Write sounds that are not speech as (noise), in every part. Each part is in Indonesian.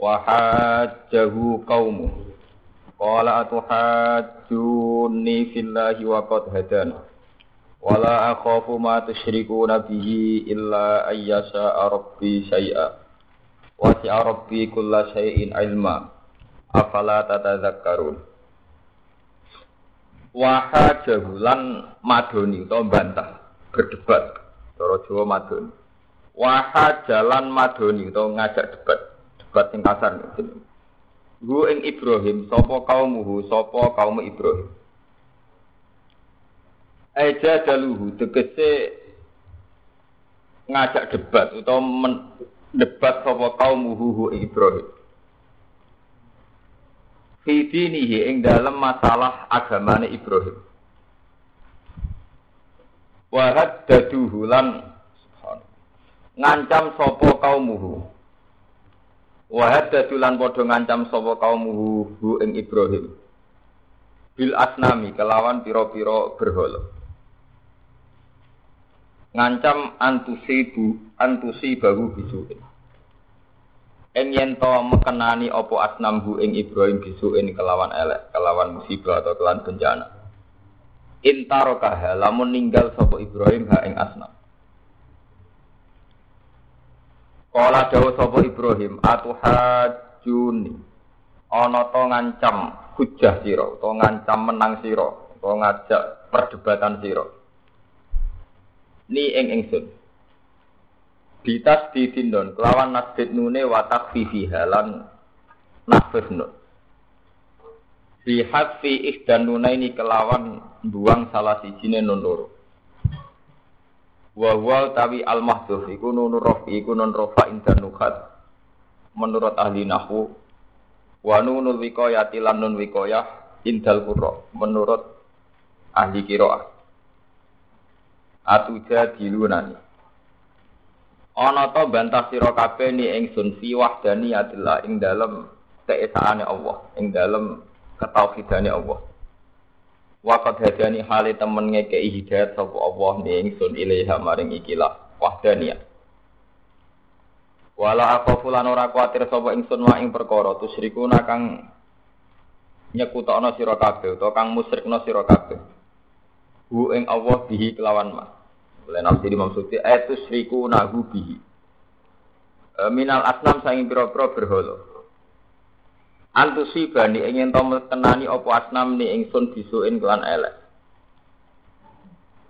Wahajjahu qaumu. Qala atuhajjuni fillahi wa qad hadana. Wala akhafu ma tusyrikuna bihi illa ayyasha rabbi syai'a. Wasi'a rabbi kulla syai'in ilma. Afala tatadzakkarun. Wahajahu lan madoni utawa bantah berdebat. Cara Jawa madoni. Wahajalan madoni utawa ngajak debat debat sing kasar. Hu ing Ibrahim sapa kaumuhu sapa kaum Ibrahim. Aja daluhu tegese ngajak debat utawa debat sapa kaumuhu hu ing Ibrahim. Fi dinihi ing dalam masalah agamane Ibrahim. Wa haddaduhu lan ngancam sapa kaumuhu Wa haddatu lan padha ngancam sapa kaum hu ing Ibrahim. Bil asnami kelawan pira-pira berhala. Ngancam antusibu antusibahu bisuin. Ing yen to mekenani apa asnam hu ing Ibrahim bisuin kelawan elek, kelawan musibah atau kelawan bencana. Intarokaha lamun ninggal sapa Ibrahim ha ing asnam. Kala dawa sapa Ibrahim atuhajuni. Ana to ngancam hujah sira, to ngancam menang sira, to ngajak perdebatan sira. Ni ing ingsun. Ditas ditindon kelawan nasbid nune wa takfifi halan nasbid nun. Fi hadfi ihdan nunaini kelawan buang salah sijine nun loro. Wa huwa tawi al mahdhuf iku nun rafi iku nun rafa indan nukhat menurut ahli nahwu wa nunul wiqayati lan nun wiqayah indal qurra menurut ahli qiraah. Atuja dilunani ana to bantah sira kabeh ni ingsun fi wahdani ing dalem keesaane Allah ing dalem ketauhidane Allah Wakat hadani hali temen ngekei hidayat sapa Allah ni ingsun ilaiha maring ikilah wahdaniyah. Wala apa fulan ora kuatir sapa ingsun wa ing perkara tusriku kang nyekutokno sira kabeh utawa kang musyrikno sira kabeh. Hu ing Allah bihi kelawan ma. Oleh nafsi dimaksudi etus riku nahu bihi. E, minal asnam saing pira-pira berhala. Antusi bani ingin to kenani opo asnam ni ingsun bisuin kelan elek.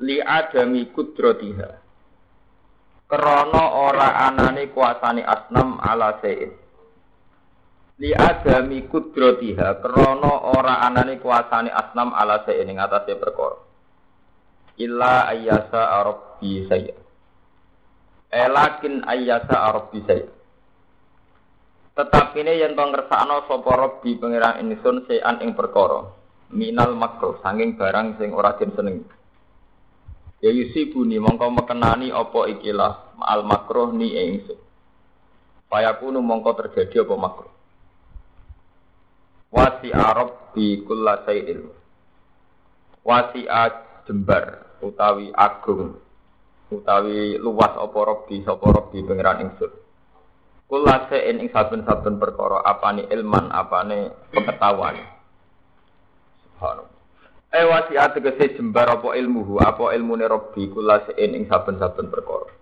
Li adami kudrotiha. Krono ora anane kuasani asnam ala sein. Li adami kudrotiha. Krono ora anane kuasani asnam ala sein ing atase perkara. Illa ayyasa arabbi saya. Elakin ayyasa arabbi saya. Tetap ini yang to ngersakno sapa Rabbi pangeran ingsun sean ing perkara minal makruh sanging barang sing ora den seneng. Ya yusibuni mongko mekenani apa ikilah al makruh ni ingsun. Payakunu mongko terjadi apa makruh. Wasi Arab di kulla sayyidil. Wasi jembar utawi agung utawi luas apa Rabbi sapa Rabbi pangeran ingsun. Kula se'in ing saben-saben perkara apane ilman, apane pengetahuan. Subhanallah. Eh wasiat tegese jembar apa ilmuhu, apa ilmune Rabbi kula se'in ing saben-saben perkara.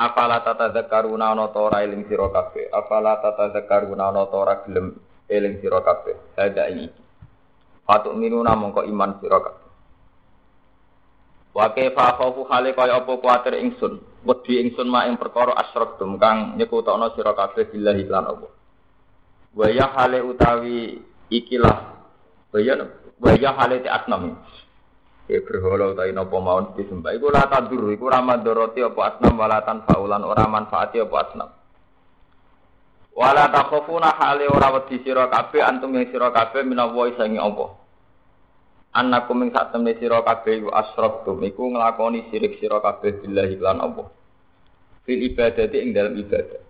Afala tatadzakkaruna ana ta ora eling sira kabeh. Afala tatadzakkaruna ana ta ora gelem eling sira kabeh. Hada ini. Fatuk minuna mongko iman sira kabeh. Wa kaifa khaufu hale kaya apa kuwatir ingsun. Wedi ingsun mak ing perkara asyraktum kang nyekutokno sira kabeh billahi lan Allah. Wa ya hale utawi ikilah. Wa ya wa ya hale ti asnam. Ya berhala utawi napa mawon disembah iku la tadur iku ra mandoroti apa asnam walatan faulan ora manfaati apa asnam. Wala takhafuna hale ora wedi sira kabeh antum yang sira kabeh minawa sangi apa. Annakum ing sak temne sira kabeh asrabtum iku nglakoni sirik sira kabeh billahi lan apa. Fil ibadati ing dalam ibadah.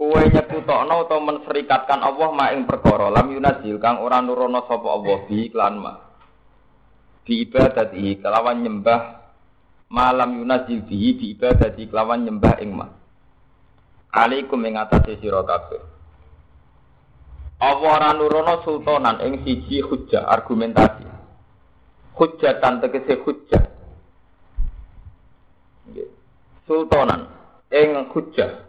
Kowe nyekutokno utawa menserikatkan Allah ma ing perkara lam yunazil kang ora nurono sapa Allah bi iklan ma. Di ibadati kelawan nyembah malam yunazil bihi di ibadati kelawan nyembah ing ma. Alaikum ing atase sira kabeh. Allah ora nurono sultanan ing siji hujjah argumentasi. Hujjatan tegese hujjah. Sultanan ing hujjah.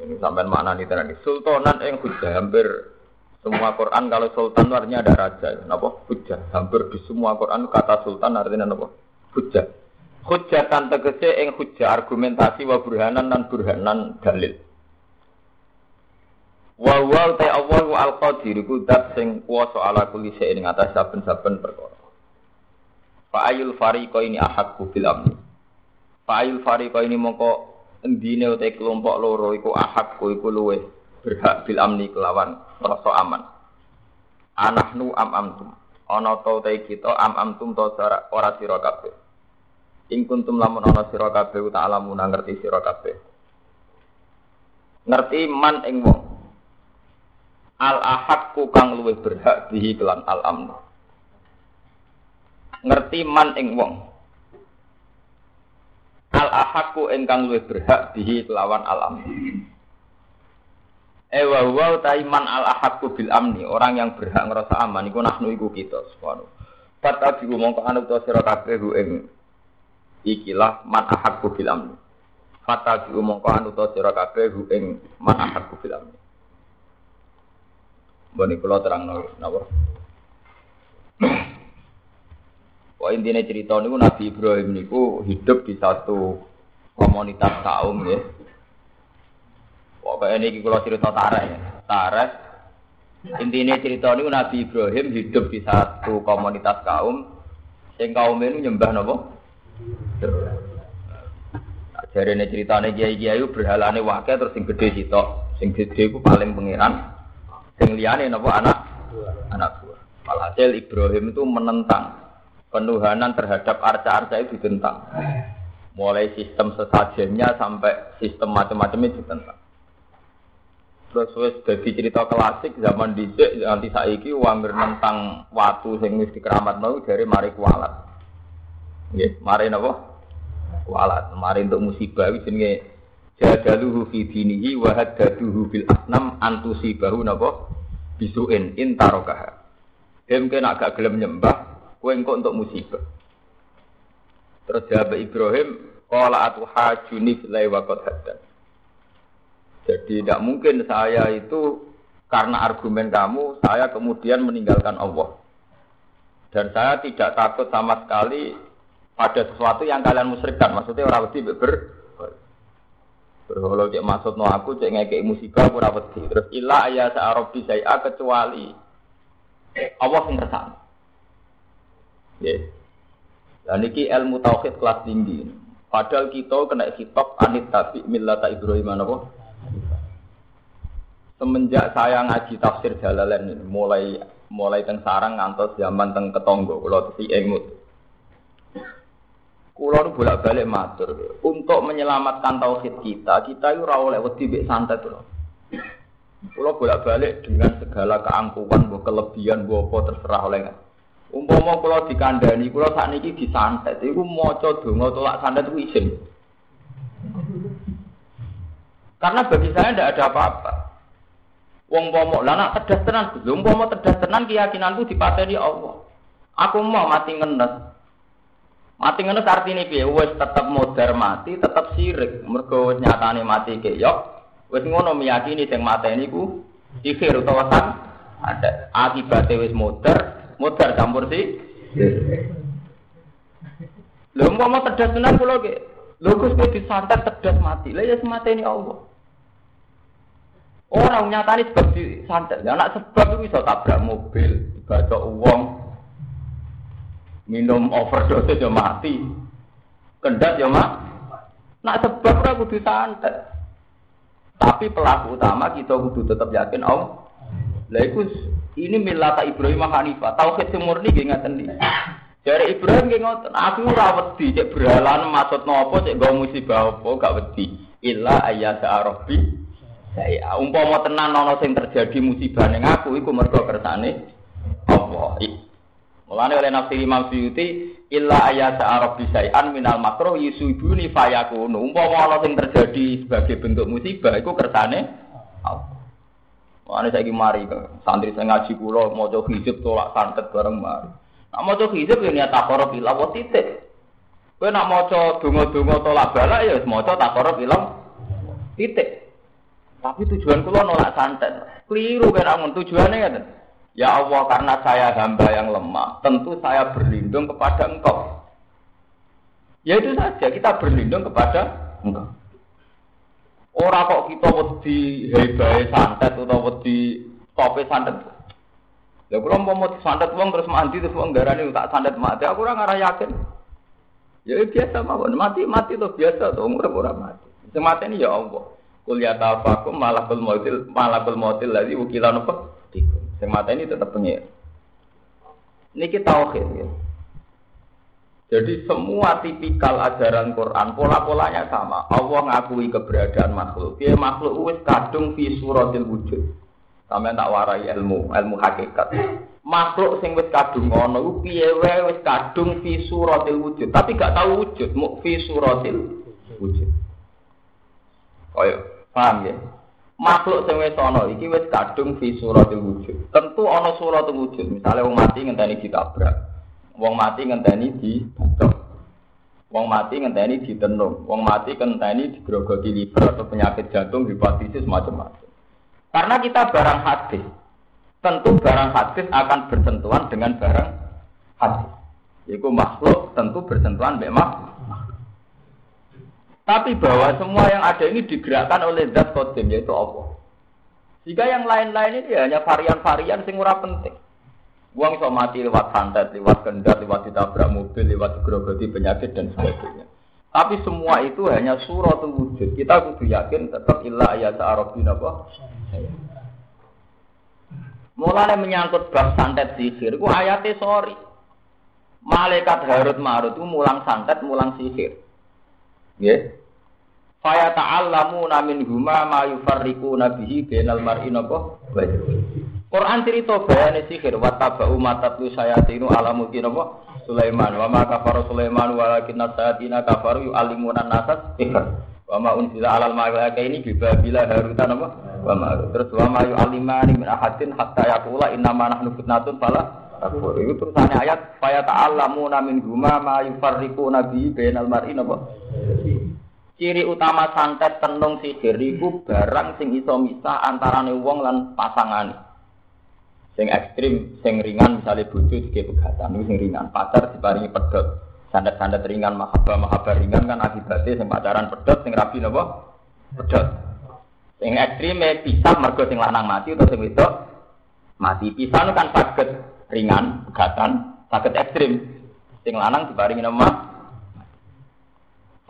Ini sampai mana nih tadi? Sultanan ing hujjah hampir semua Quran kalau sultan artinya ada raja, napa? Hujjah. Hampir di semua Quran kata sultan artinya napa? Hujjah. Hujjatan tegese ing hujjah argumentasi wa burhanan dan burhanan dalil. Wa wa ta Allah wa al qadir iku dat sing kuwasa ala kulli shay'in ing atas saben-saben perkara. Fa ayul fariqa ini ahadku bil amni. Fa ayul fariqa ini mongko endine uta kelompok loro iku ahadku iku luwe berhak bil amni kelawan rasa aman. Anahnu am amtum. Ana ta kita am amtum ta ora sira kabeh. Ing kuntum lamun ana sira kabeh ta alamuna ngerti sira kabeh. Ngerti man ing wong. Al ahadku kang luwih berhak bihi kelan al amnu. Ngerti man ing wong. Al ahadku ingkang luwih berhak bihi kelawan al amnu. Ewa wa man al ahadku bil amni, orang yang berhak ngerasa aman iku nahnu iku kita subhanahu. Fatabi mongko anu to sira kabeh ing ikilah man ahadku bil amni. Fata bi mongko anu to sira kabeh ing man ahadku bil amni. Bani kula terang napa? Wah intinya cerita niku Nabi Ibrahim niku hidup di satu komunitas kaum ya. Pokoknya ini kalau cerita tareh ya. Tareh intinya cerita niku Nabi Ibrahim hidup di satu komunitas kaum sing kaum ini nyembah napa? Nah, Jadi ini ceritanya kiai kiai berhalane wakil terus sing gede sitok, sing gede itu paling pangeran, sing liane nopo anak anak buah. Walhasil Ibrahim itu menentang penuhanan terhadap arca-arca itu ditentang. Mulai sistem sesajennya sampai sistem macam-macamnya ditentang. Terus wis dadi cerita klasik zaman dhisik nanti saiki wangger nentang watu sing wis dikeramatno dari mari kualat. Nggih, mari napa? Kualat. Mari untuk musibah iki jenenge jadaluhu fi dinihi wa haddaduhu bil asnam antusibahu napa? Bisuin intarokaha. Dem kena gak gelem nyembah, kowe engko untuk musibah. Terus jawab Ibrahim, qala atu hajuni filai wa qad. Jadi tidak mungkin saya itu karena argumen kamu, saya kemudian meninggalkan Allah. Dan saya tidak takut sama sekali pada sesuatu yang kalian musyrikkan. Maksudnya orang wedi ber berholo cek maksud no aku cek ngekei musibah ora wedi. Terus illa ya sa'arobi saya kecuali Allah sing kersane. Nggih. Dan iki ilmu tauhid kelas tinggi. Padahal kita kena kitab anit tabi millata Ibrahim apa? Semenjak saya ngaji tafsir Jalalain ini, mulai mulai teng sarang ngantos zaman teng ketonggo kula tesi emut. Kula nu bolak-balik matur. Untuk menyelamatkan tauhid kita, kita itu ora oleh wedi mbek santet lho. Kula bolak-balik dengan segala keangkuhan, mbok kelebihan, mbok apa terserah oleh Umpama kula dikandani, kula sakniki disantet, iku maca donga tolak santet iku izin. Karena bagi saya tidak ada apa-apa. Wong pomo, lah nak tedas tenan, wong pomo tedas tenan keyakinanku dipateni Allah. Aku mau mati ngenes. Mati ngenes artine piye? Wis tetep modar mati, tetep sirik. Mergo wis nyatane mati keyok, wis ngono meyakini sing mateni ku sihir utawa san ada akibate wis modar, modar campur si. Lho mau tedas tenan kula ki. Lho Gus kowe disantet tedas mati. Lah ya semateni Allah. Orang nyatane sebab disantet. Ya anak sebab itu bisa tabrak mobil, dibaca uang, minum overdose ya mati. Kendat ya mak. Nak sebab ora kudu santet. Tapi pelaku utama kita kudu tetap yakin Allah. Lah iku ini milata Ibrahim Hanifah. Tauhid sing murni nggih ngaten iki. Dari Ibrahim nggih ngoten, aku ora wedi cek berhalan maksud nopo cek go musibah apa gak wedi. Illa ayyasa rabbi saya umpama tenan ana sing terjadi musibah ning aku iku mergo kersane Allah. Mulane oleh nafsi Imam Suyuti illa ayasa rabbi syai'an minal makruh yusibuni fayakunu. Umpama ana sing terjadi sebagai bentuk musibah iku kersane Allah. Mulane saiki mari santri sing ngaji kula maca hizib tolak santet bareng mari. Nak maca hizib ya niat takara ila wa titik. Kowe nak maca donga-donga tolak balak ya wis maca takara ila titik. Tapi tujuan kula nolak santet. Keliru amun tujuannya kan. Ya Allah karena saya hamba yang lemah, tentu saya berlindung kepada Engkau. Ya itu saja kita berlindung kepada Engkau. Orang kok kita wedi hebai santet atau wedi tope santet. Ya kalau mau santet uang terus mandi terus uang ini tak santet mati, aku orang ngarah yakin. Ya biasa mawon mati mati tuh biasa tuh umur orang mati. Semata ini ya Allah. Kuliah tafakum malakul mautil malakul mautil lagi ukilan apa? Sing mata ini tetap pengen. Niki tauhid ya. Jadi semua tipikal ajaran Quran pola-polanya sama. Allah ngakui keberadaan makhluk. Dia makhluk wis kadung fi suratil wujud. Sampai tak warai ilmu, ilmu hakikat. Makhluk sing wis kadung ngono iku piye wae wis kadung fi suratil wujud, tapi gak tahu wujud, mu fi suratil wujud. Kaya paham ya? Makhluk sing wis ana iki wis kadung fi suratil wujud. Tentu ana suratul wujud. Misale wong mati ngenteni ditabrak. Wong mati ngenteni dibacok. Wong mati ngenteni ditenung. Wong mati ngenteni digrogoti liver atau penyakit jantung, hepatitis macam-macam. Karena kita barang hadis. Tentu barang hadis akan bersentuhan dengan barang hadis. Yaitu makhluk tentu bersentuhan memang tapi bahwa semua yang ada ini digerakkan oleh zat kodim yaitu Allah. Jika yang lain-lain ini hanya varian-varian sing ora penting. Uang iso mati lewat santet, lewat kendat, lewat ditabrak mobil, lewat grogoti penyakit dan sebagainya. Tapi semua itu hanya suratul wujud. Kita kudu yakin tetap ilah ayat arabin apa? Mulanya menyangkut bab santet sihir, ku ayatnya sorry. Malaikat Harut Marut itu mulang santet, mulang sihir. Ya, Faya ta'allamu namin huma ma yufarriku nabihi benal mar'i napa? Quran cerita bayane sihir wa tabau matatlu sayatinu ala mulki napa? Sulaiman. Wa ma kafara Sulaiman walakin sayatina kafaru yu'allimuna nasas sihir. Wa ma unzila alal malaika ini bibabila haruta napa? Wa ma terus wa ma yu'allimani min ahadin hatta yaqula inna ma nahnu fitnatun fala takfur. Itu terusannya ayat faya ta'allamu namin huma ma yufarriku nabihi benal mar'i napa Ciri utama santet tenung sihir iku barang sing iso misah antarane wong lan pasangane. Sing ekstrim, sing ringan misalnya bojo dike pegatan sing ringan, pacar diparingi pedot. Santet-santet ringan, mahabbah ringan kan akibatnya sing pacaran pedot, sing rabi napa? Pedot. Sing ekstrim pisah mergo sing lanang mati atau sing wedok mati. Pisah kan sakit ringan, pegatan, sakit ekstrim. Sing lanang diparingi nama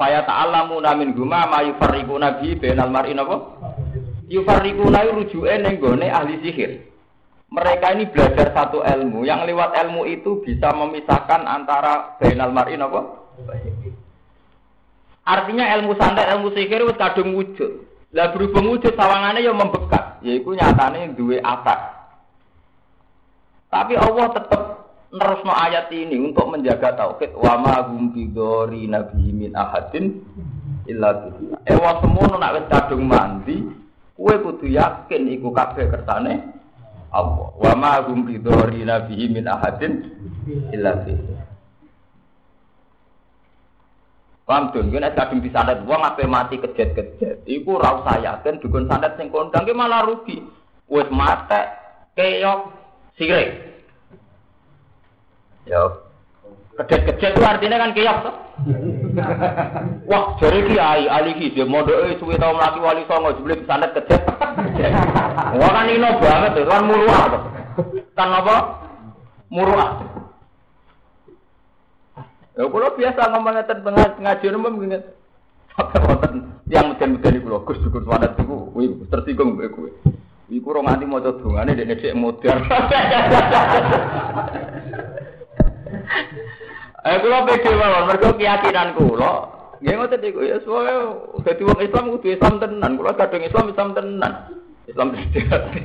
Faya ta'allamu namin guma ma yufarriku nabi benal mar'i napa? Yufarriku nabi rujuke ning gone ahli sihir. Mereka ini belajar satu ilmu, yang lewat ilmu itu bisa memisahkan antara benal mar'i napa? Artinya ilmu santet, ilmu sihir wis kadung wujud. Lah berhubung wujud sawangane ya membekat, yaiku nyatane duwe atak. Tapi Allah tetap nerusno ayat ini untuk menjaga tauhid wa ma hum bidori nabi min ahadin illa billah. Ewa semono nak wis kadung mandi, kowe kudu yakin iku kabeh kersane Allah. Wa ma hum bidori nabi min ahadin illa billah. Paham dong, yen kadung disandet wong ape mati kejet-kejet. Iku ora usah yakin dukun sandet sing kondang malah rugi. Wis mate keok sirik. Ya. Kedet-kedet itu artinya kan kiyak tuh. Wah, jadi kiai, ahli hijau, modal suwe tau melaki wali songo, jeblik sandet kedet. Wah kan ino banget tuh, kan muruah tuh. Kan apa? Muruah. Ya kalau biasa ngomong ngeten ngaji umum gini. Sampai wonten Yang meden-meden iku lho Gus syukur swadat iku kuwi tersinggung kowe kowe. Iku ora nganti maca dongane dek nek modern. (laughs) (laughs) Eh kula pede mawon mergo keyakinan kula. Nggih ngoten iku ya soe dadi wong Islam kudu Islam tenan. Kula kadung Islam Islam tenan. Islam sejati.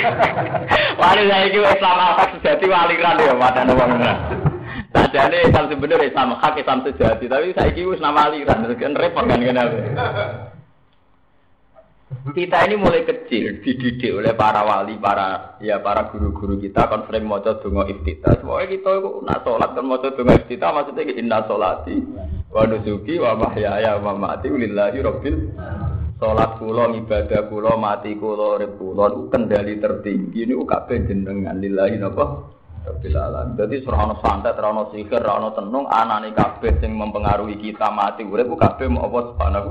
(laughs) wali saya itu Islam hak sejati wali kan ya pada wong Sajane Islam sebenarnya Islam hak Islam sejati, tapi saya itu nama aliran, kan repot kan kenapa? Kita ini mulai kecil dididik oleh para wali, para ya para guru-guru kita kan sering maca donga iftitah. Pokoknya kita itu nak salat kan maca donga iftitah maksudnya inna solati wa nusuki wa mahyaya wa mamati lillahi rabbil Salat kula ibadah kula mati kula urip kula kendali tertinggi ini kabeh jenengan lillahi napa Rabbil alamin. Dadi ora ana santet, ora ana sihir, ora ana tenung, anane kabeh sing mempengaruhi kita mati urip kabeh mau apa subhanahu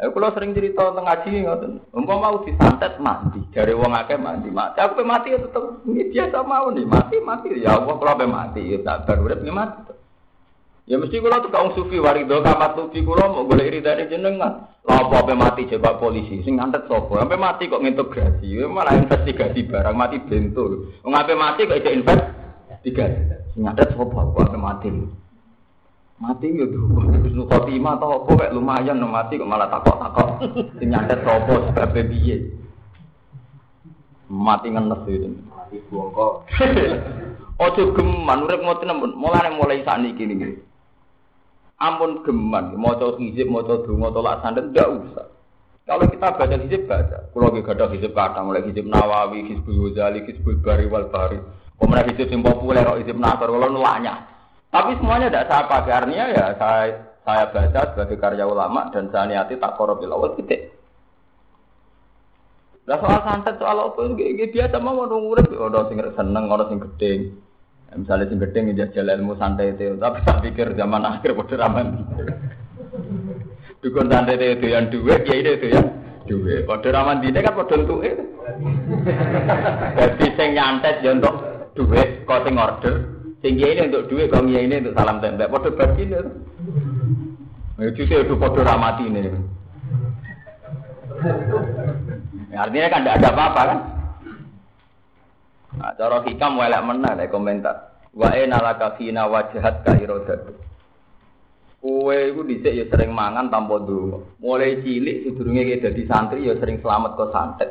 Eh kula sering cerita tentang ngaji ngoten. Umpama mau disantet mati, dari wong akeh mati mati. Aku pe mati ya tetep biasa mau nih, mati mati ya Allah kula pe mati ya sabar urip mati. Ya mesti kula tuh kaum sufi warido kamat sufi kula mau golek iridane jenengan. Lah apa pe mati coba polisi sing ngantet sapa? Sampai mati kok ngintegrasi. Ya malah investigasi barang mati bentul. Wong ape mati kok ijek investigasi. Sing ngantet sapa kok ape mati. Mati yo Husnul khotimah atau apa kayak lumayan no mati kok malah takok-takok. Sing nyantet sapa sebabe piye? Mati ngenes itu. Mati bongko. Ojo (laughs) geman urip ngoten mulane mulai sakniki niki. Ampun geman maca hizib maca donga tolak sandet ndak usah. Kalau kita baca hizib baca. Kalau kita ada hizib kata mulai hizib Nawawi, hizbul Ghazali, hizbul Bari wal Bari. Kemudian hizib yang populer, hizib Nasr, kalau nulanya. Tapi semuanya tidak saya pakai artinya ya saya saya baca sebagai karya ulama dan saya niati tak korobil awal titik. Nah soal santet soal apa itu biasa mau orang urip orang sing seneng orang sing gede. Ya, misalnya sing gede ngejak jalan ilmu santai itu, tapi saya pikir zaman akhir bodoh raman. Dukun santai itu yang dua, ya ini itu ya dua. Bodoh raman di kan bodoh tuh Jadi sing nyantet ya untuk duit, kau sing order, Tinggi ini untuk duit, kalau ini untuk salam tembak. Podo bagi ini. Itu sih itu podo ramati ini. Ya, artinya kan tidak ada apa-apa kan? Nah, cara hikam welek menang dari komentar. Wa enalaka fina wajahat ka irodat. Kue itu dhisik ya sering mangan tanpa dulu. Mulai cilik sedurunge kayak dadi santri ya sering selamat ke santet.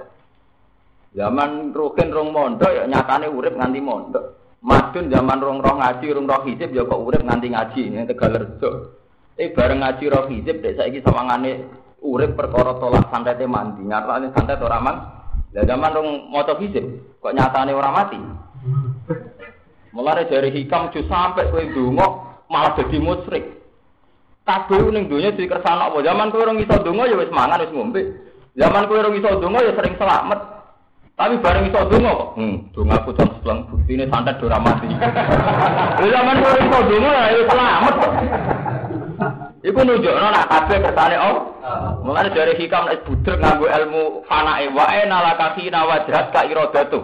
Zaman rukin rong mondok ya nyatane urip nganti mondok. Madun zaman rong roh ngaji, rong roh hizib ya kok urip nganti ngaji ini tegal rejo. Eh bareng ngaji roh hizib dek saiki sawangane urip perkara tolak santet mandi. Ngatane santet ora man. Lah zaman rong maca hizib kok nyatane ora mati. Mulane dari hikam ju sampai kowe ndonga malah dadi musyrik. Kabeh ning donya dikersana apa? Zaman kowe ora iso ndonga ya wis mangan wis ngombe. Zaman kowe ora iso ndonga ya sering selamat. Tapi bareng iso donga kok. Hmm, donga putus pleng buktine santet ora mati. (laughs) Lah zaman ora iso donga lah iso selamat. Iku nunjuk ora nak kabeh kersane om. Mulane dari hikam nek budhek nganggo ilmu fanae wae nalakati nawajrat ka iradatu.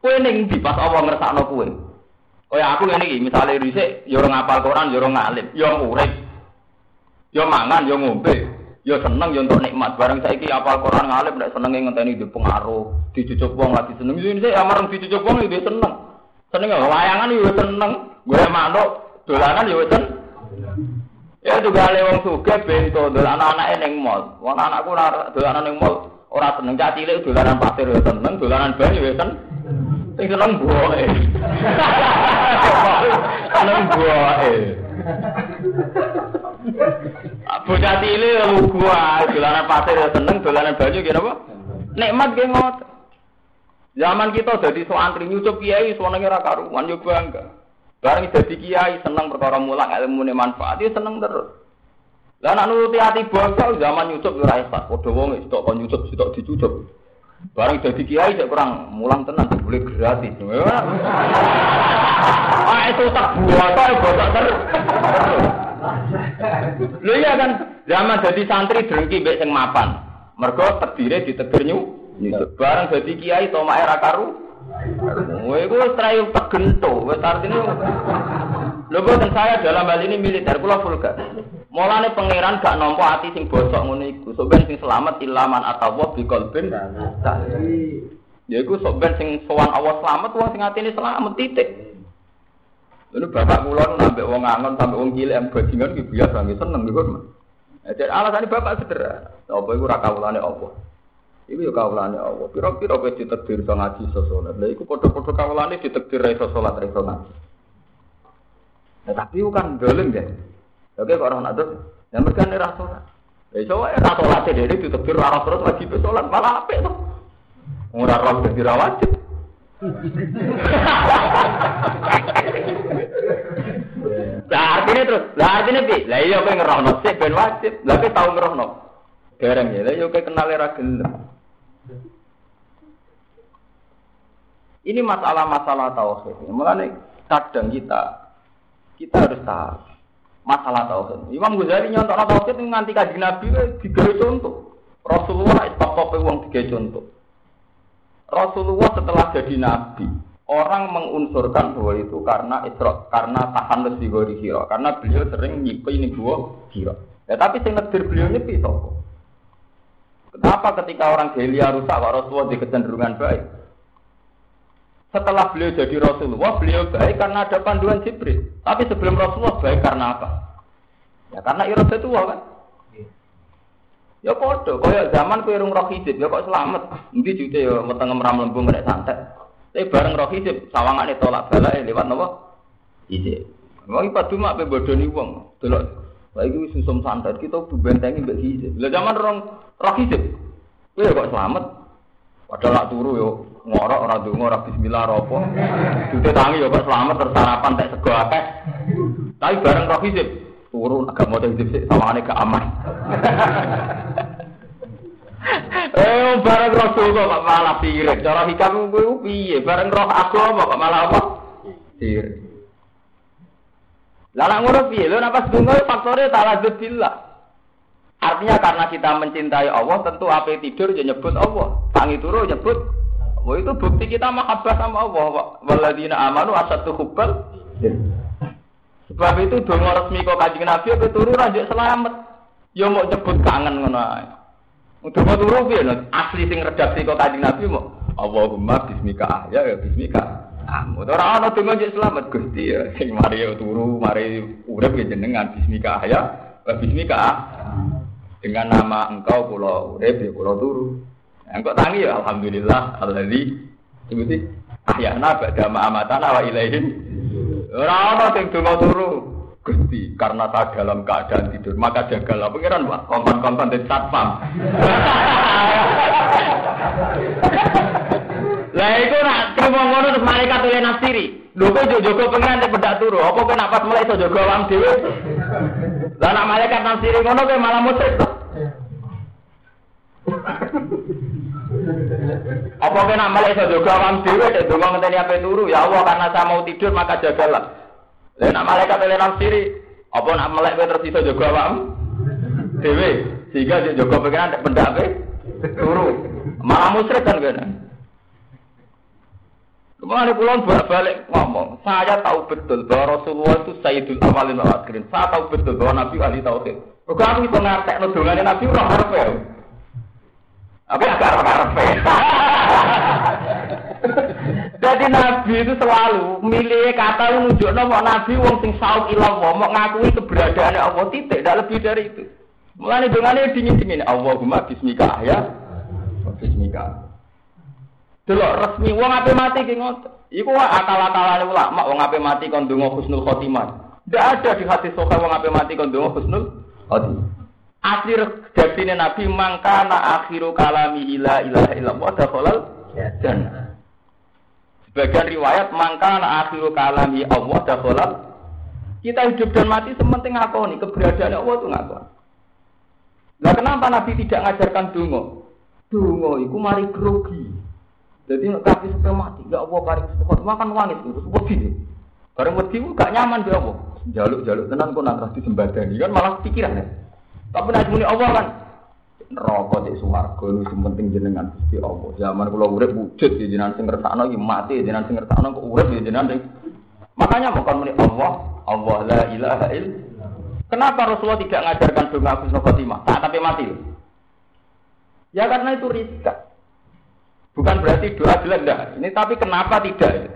Kowe ning ndi pas apa ngersakno kowe? Kaya aku ngene iki, misale dhisik yo ora ngapal koran, yo ora ngalim, yo urip. Yo mangan, yo ngombe. Ya seneng ya untuk nikmat. Barang saiki apal Quran ngalim nek senenge ngenteni di pengaruh, dicucuk wong lagi seneng. Ini saya amareng dicucuk wong ya seneng. Seneng ya layangan ya seneng. Gue manuk dolanan ya seneng. Ya juga wong sugih bento dolanan anake ning mall. Wong anakku ora dolanan ning mall seneng cah cilik dolanan pasir ya seneng, dolanan banyu ya seneng. Sing seneng buahe. (laughs) seneng buahe. Bocah cilik lugu ae, dolanan pasir ya seneng, dolanan banyu ki napa? Nikmat ki ngot. Zaman kita dadi so antri nyucup kiai senenge ora karuan yo bangga. Bareng dadi kiai seneng perkara mulang ilmu manfaat ya seneng terus. Lah nek nuruti ati bangsa zaman nyucup ora iso. Padha wong sitok kon nyucup sitok dicucup. Bareng dadi kiai sik kurang mulang tenan boleh gratis. Ah itu tak buat bocah terus. Lho iya kan zaman jadi santri drengki mbek sing mapan. Mergo terdiri ditegur nyu. Bareng dadi kiai to mak era karu. Kowe iku trayu tegento, wis artine Lho boten saya dalam hal ini militer kula vulgar. Mulane pangeran gak nampa ati sing bosok ngono iku. Sok ben sing selamat ilaman atawa bi qalbin Ya iku sok ben sing sowan Allah selamat wong sing atine selamat titik. Lalu bapak kula nambah wong angon sampai wong cilik bajingan ki biasa nggih seneng niku. Jadi alasannya bapak sederhana. Apa iku ra kawulane Allah. Iku ya kawulane Allah. Pira-pira kowe ditakdir iso ngaji iso salat. Lah iku padha-padha kawulane ditakdir ra iso salat ra iso ngaji. Nah, tapi itu kan ya. Oke kok orang itu, yang mereka ini rasa sholat. Ya iso wae ra salat dhewe ditakdir ra terus wajib sholat malah apik to. Ora roh dadi ra wajib. Lah artinya terus, lah artinya bi, lah iya kowe ngerohno sik ben wajib. Lah kowe tau ngerohno. Dereng ya, lah iya kowe kenal ra gelem. Ini masalah-masalah tauhid. Mulane kadang kita kita harus tahu masalah tauhid. Imam Ghazali nyontok tauhid nganti kaji Nabi digawe contoh. Rasulullah itu apa wong digawe contoh. Rasulullah setelah jadi nabi, orang mengunsurkan bahwa itu karena isra, karena tahan lebih gori hiro, karena beliau sering nyipu ini gua hiro. Ya tapi saya ngedir beliau nyepi sopo. Kenapa ketika orang gelia rusak, kok Rasulullah di kecenderungan baik? Setelah beliau jadi Rasulullah, beliau baik karena ada panduan Jibril. Tapi sebelum Rasulullah baik karena apa? Ya karena iradah tua kan. Ya podo, kaya zaman kowe rung roh hijab, ya kok selamat. Endi jute ya meteng ram lembung nek santet. Tapi bareng roh hijab, sawangane tolak balak lewat napa? Hijab. Wong iki padha mak bodoni wong. Delok iki wis susum santet, kita bentengi mbek hijab. Lah zaman rong roh hijab. Kowe kok selamat. Padahal nak turu yo ngorok ora donga ora bismillah ora apa. Jute tangi yo kok selamat tersarapan tek sego akeh. Tapi bareng roh hijab, turu agak mau hijab sik sawangane gak aman. Eh bareng rasul kok malah sirik. Cara hikam kuwi piye? Bareng roh agama kok malah apa? Sirik. Lah ngono piye? Lho napa sedungo faktore taladzud billah. Artinya karena kita mencintai Allah, tentu apa tidur ya nyebut Allah. Tangi turu nyebut Oh itu bukti kita mahabbah sama Allah. Waladina amanu asatu hubbal. Sebab itu dongo resmi kok kanjeng Nabi apa turu rajuk selamat. Ya mau nyebut kangen ngono ae. Dongo turu piye asli sing redaksi kok kanjeng Nabi mau Allahumma bismika ahya ya bismika. Amun ora ana dongo njek selamat Gusti ya. Sing mari turu, mari urip ya jenengan bismika ahya wa bismika dengan nama engkau kula urip ya kula turu. Engkau tangi ya alhamdulillah alladzi sebuti ahyana ba'da ma amatana wa ilaihin. Ora ana sing turu. Gusti, karena tak dalam keadaan tidur, maka jagalah pengiran wah kompan-kompan dari satpam. (laughs) Lah iku nak trimo ngono terus malaikat oleh nafsiri. Lho kok jogo pengiran tek bedak turu, apa kok nak pas mulai iso jogo awam dhewe? Lah nak malaikat nafsiri ngono kowe malah musyrik to. Apa kena malah iso jaga awam dhewe nek donga ngenteni ape turu ya Allah karena saya mau tidur maka jagalah. Lah nek malaikat ele nafsiri apa nak melek kowe terus iso jaga awam dhewe sehingga dia jaga pikiran nek pendak turu. Malah musyrik kan kena. Kemarin pulang balik ngomong, saya tahu betul bahwa Rasulullah itu Sayyidul Awalin wal Akhirin. Saya tahu betul bahwa Nabi ahli tauhid. Kok aku itu ngartek nudungannya Nabi orang harap. Agak harap (laughs) Jadi Nabi itu selalu milih kata menunjuk nama Nabi wong sing sauk ilah mau ngakui keberadaan Allah titik, tidak lebih dari itu. Mulai dengan dingin dingin Allahumma bismika ya, bismika. Delok resmi wong ape mati ki ngoten. Iku akal-akalane ulama wong ape mati kon donga husnul khotimah. Tidak ada di hati soka wong ape mati kon donga husnul khotimah. Asli redaksine Nabi mangkana akhiru kalami ila ilaha illallah dakhalal jannah. Sebagian riwayat mangkana akhiru kalami Allah dakhalal kita hidup dan mati sementing ngakoni keberadaan Allah itu ngakoni. Lah kenapa Nabi tidak ngajarkan dungo? Dungo itu mari grogi. Jadi kaki sampai mati, gak Allah paling sepuluh makan wangit itu, wedi. Bareng wedi gak nyaman dia Allah. Jaluk-jaluk tenan kok nak di sembadani kan malah pikiran ya. Tapi nak muni Allah kan neraka di swarga itu penting jenengan Gusti Allah. Zaman kula urip wujud di jenengan sing ngersakno iki mati jenengan sing ngersakno kok urip di jenengan sing Makanya bukan muni Allah, Allah la ilaha illallah. Kenapa Rasulullah tidak mengajarkan doa Husnul Khotimah saat tapi mati? Ya karena itu rizka. Bukan berarti doa jelek enggak. Ini tapi kenapa tidak?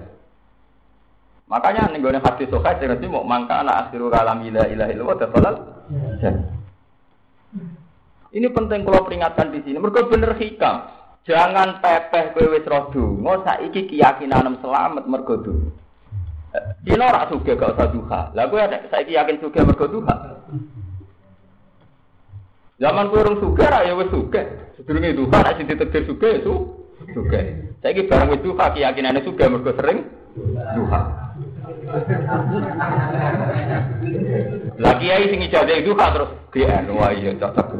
Makanya nih gue hati sokai jangan mau mangka anak akhiru kalam ilah ilah ilah wa Ini penting kalau peringatkan di sini. Mereka bener hikam. Jangan pepeh kowe wis roh donga saiki keyakinan selamat mergo donga. Dino ora suge gak usah duha. Lah kowe saiki yakin suge mergo duha. Zaman kowe urung suge ra ya wis suge. Sedurunge duha nek sing ditegir suge ya su suge. Saiki barang wis duha keyakinane suge mergo sering duha. Lagi kiai sing ijazah itu kan terus GN wah iya cocok. (laughs)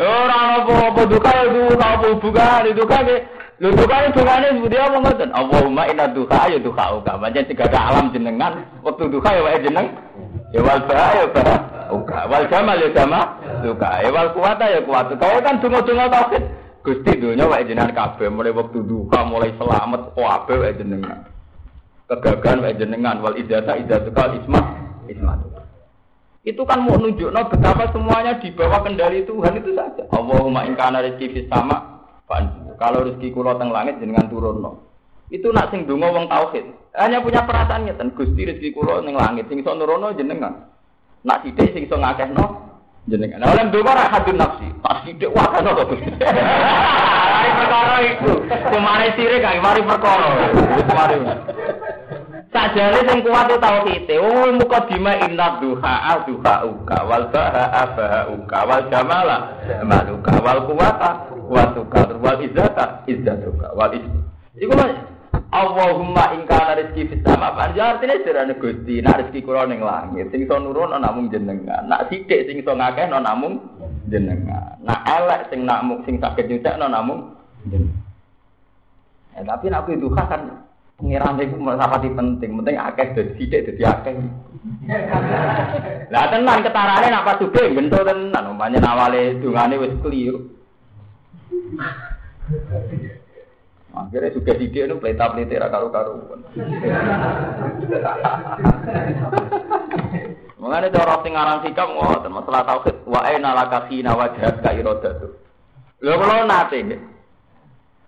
Ora apa-apa duka ya duka apa bukan itu kan Lho duka itu kan seperti apa ngoten? Allahumma inna duka ya duka uka. Pancen tiga alam jenengan, waktu duka ya wae jeneng. Ya wal ba ya ba. Uka. Wal jamal ya jama. Duka. Ya wal kuwata ya kuwata. Kau kan donga-donga tauhid. Gusti dunya wae jenengan kabeh mulai waktu duka mulai selamat kabeh wae jenengan kegagalan wae jenengan wal idata idatukal ismat ismat. Itu kan mau nunjuk no betapa semuanya di bawah kendali Tuhan itu saja. Allahumma in kana rezeki fis sama kalau rezeki kula teng langit jenengan turun no. Itu nak sing donga wong tauhid. Hanya punya perasaan ngeten, Gusti rezeki kula ning langit sing iso nurono jenengan. Nak sithik sing iso ngakehno jenengan. Nah, oleh donga ra hadun nafsi. Pas sithik wah kan to Gusti. Mari perkara iku. Kemare sirik mari perkara. Mari. Sajane sing kuat itu tauhid. Oh muka dima inna duha duha uka wal baha baha uka wal jamala maluka wal kuwata kuwatuka wal izzata izzatuka wal iz. Iku mah Allahumma in kana rezeki fis sama panjang artine jarane Gusti nak rezeki kula ning langit sing iso nurun namung jenengan nak sithik sing iso ngakeh namung jenengan nak elek sing namung sing saged nyucekno namung jenengan Ya, tapi nak itu kan Pengiran itu di penting, penting akeh dari sidik jadi akeh. Lah tenan ketarane nak pas subuh bentuk tenan, umpamanya nawale dungane wis keliru. Akhirnya juga sidik itu pelita pelita ra karu karu. Mengenai cara sing aran sikap ngoten masalah tauhid wa aina lakasina wajhat ka iradatu. Lho kula nate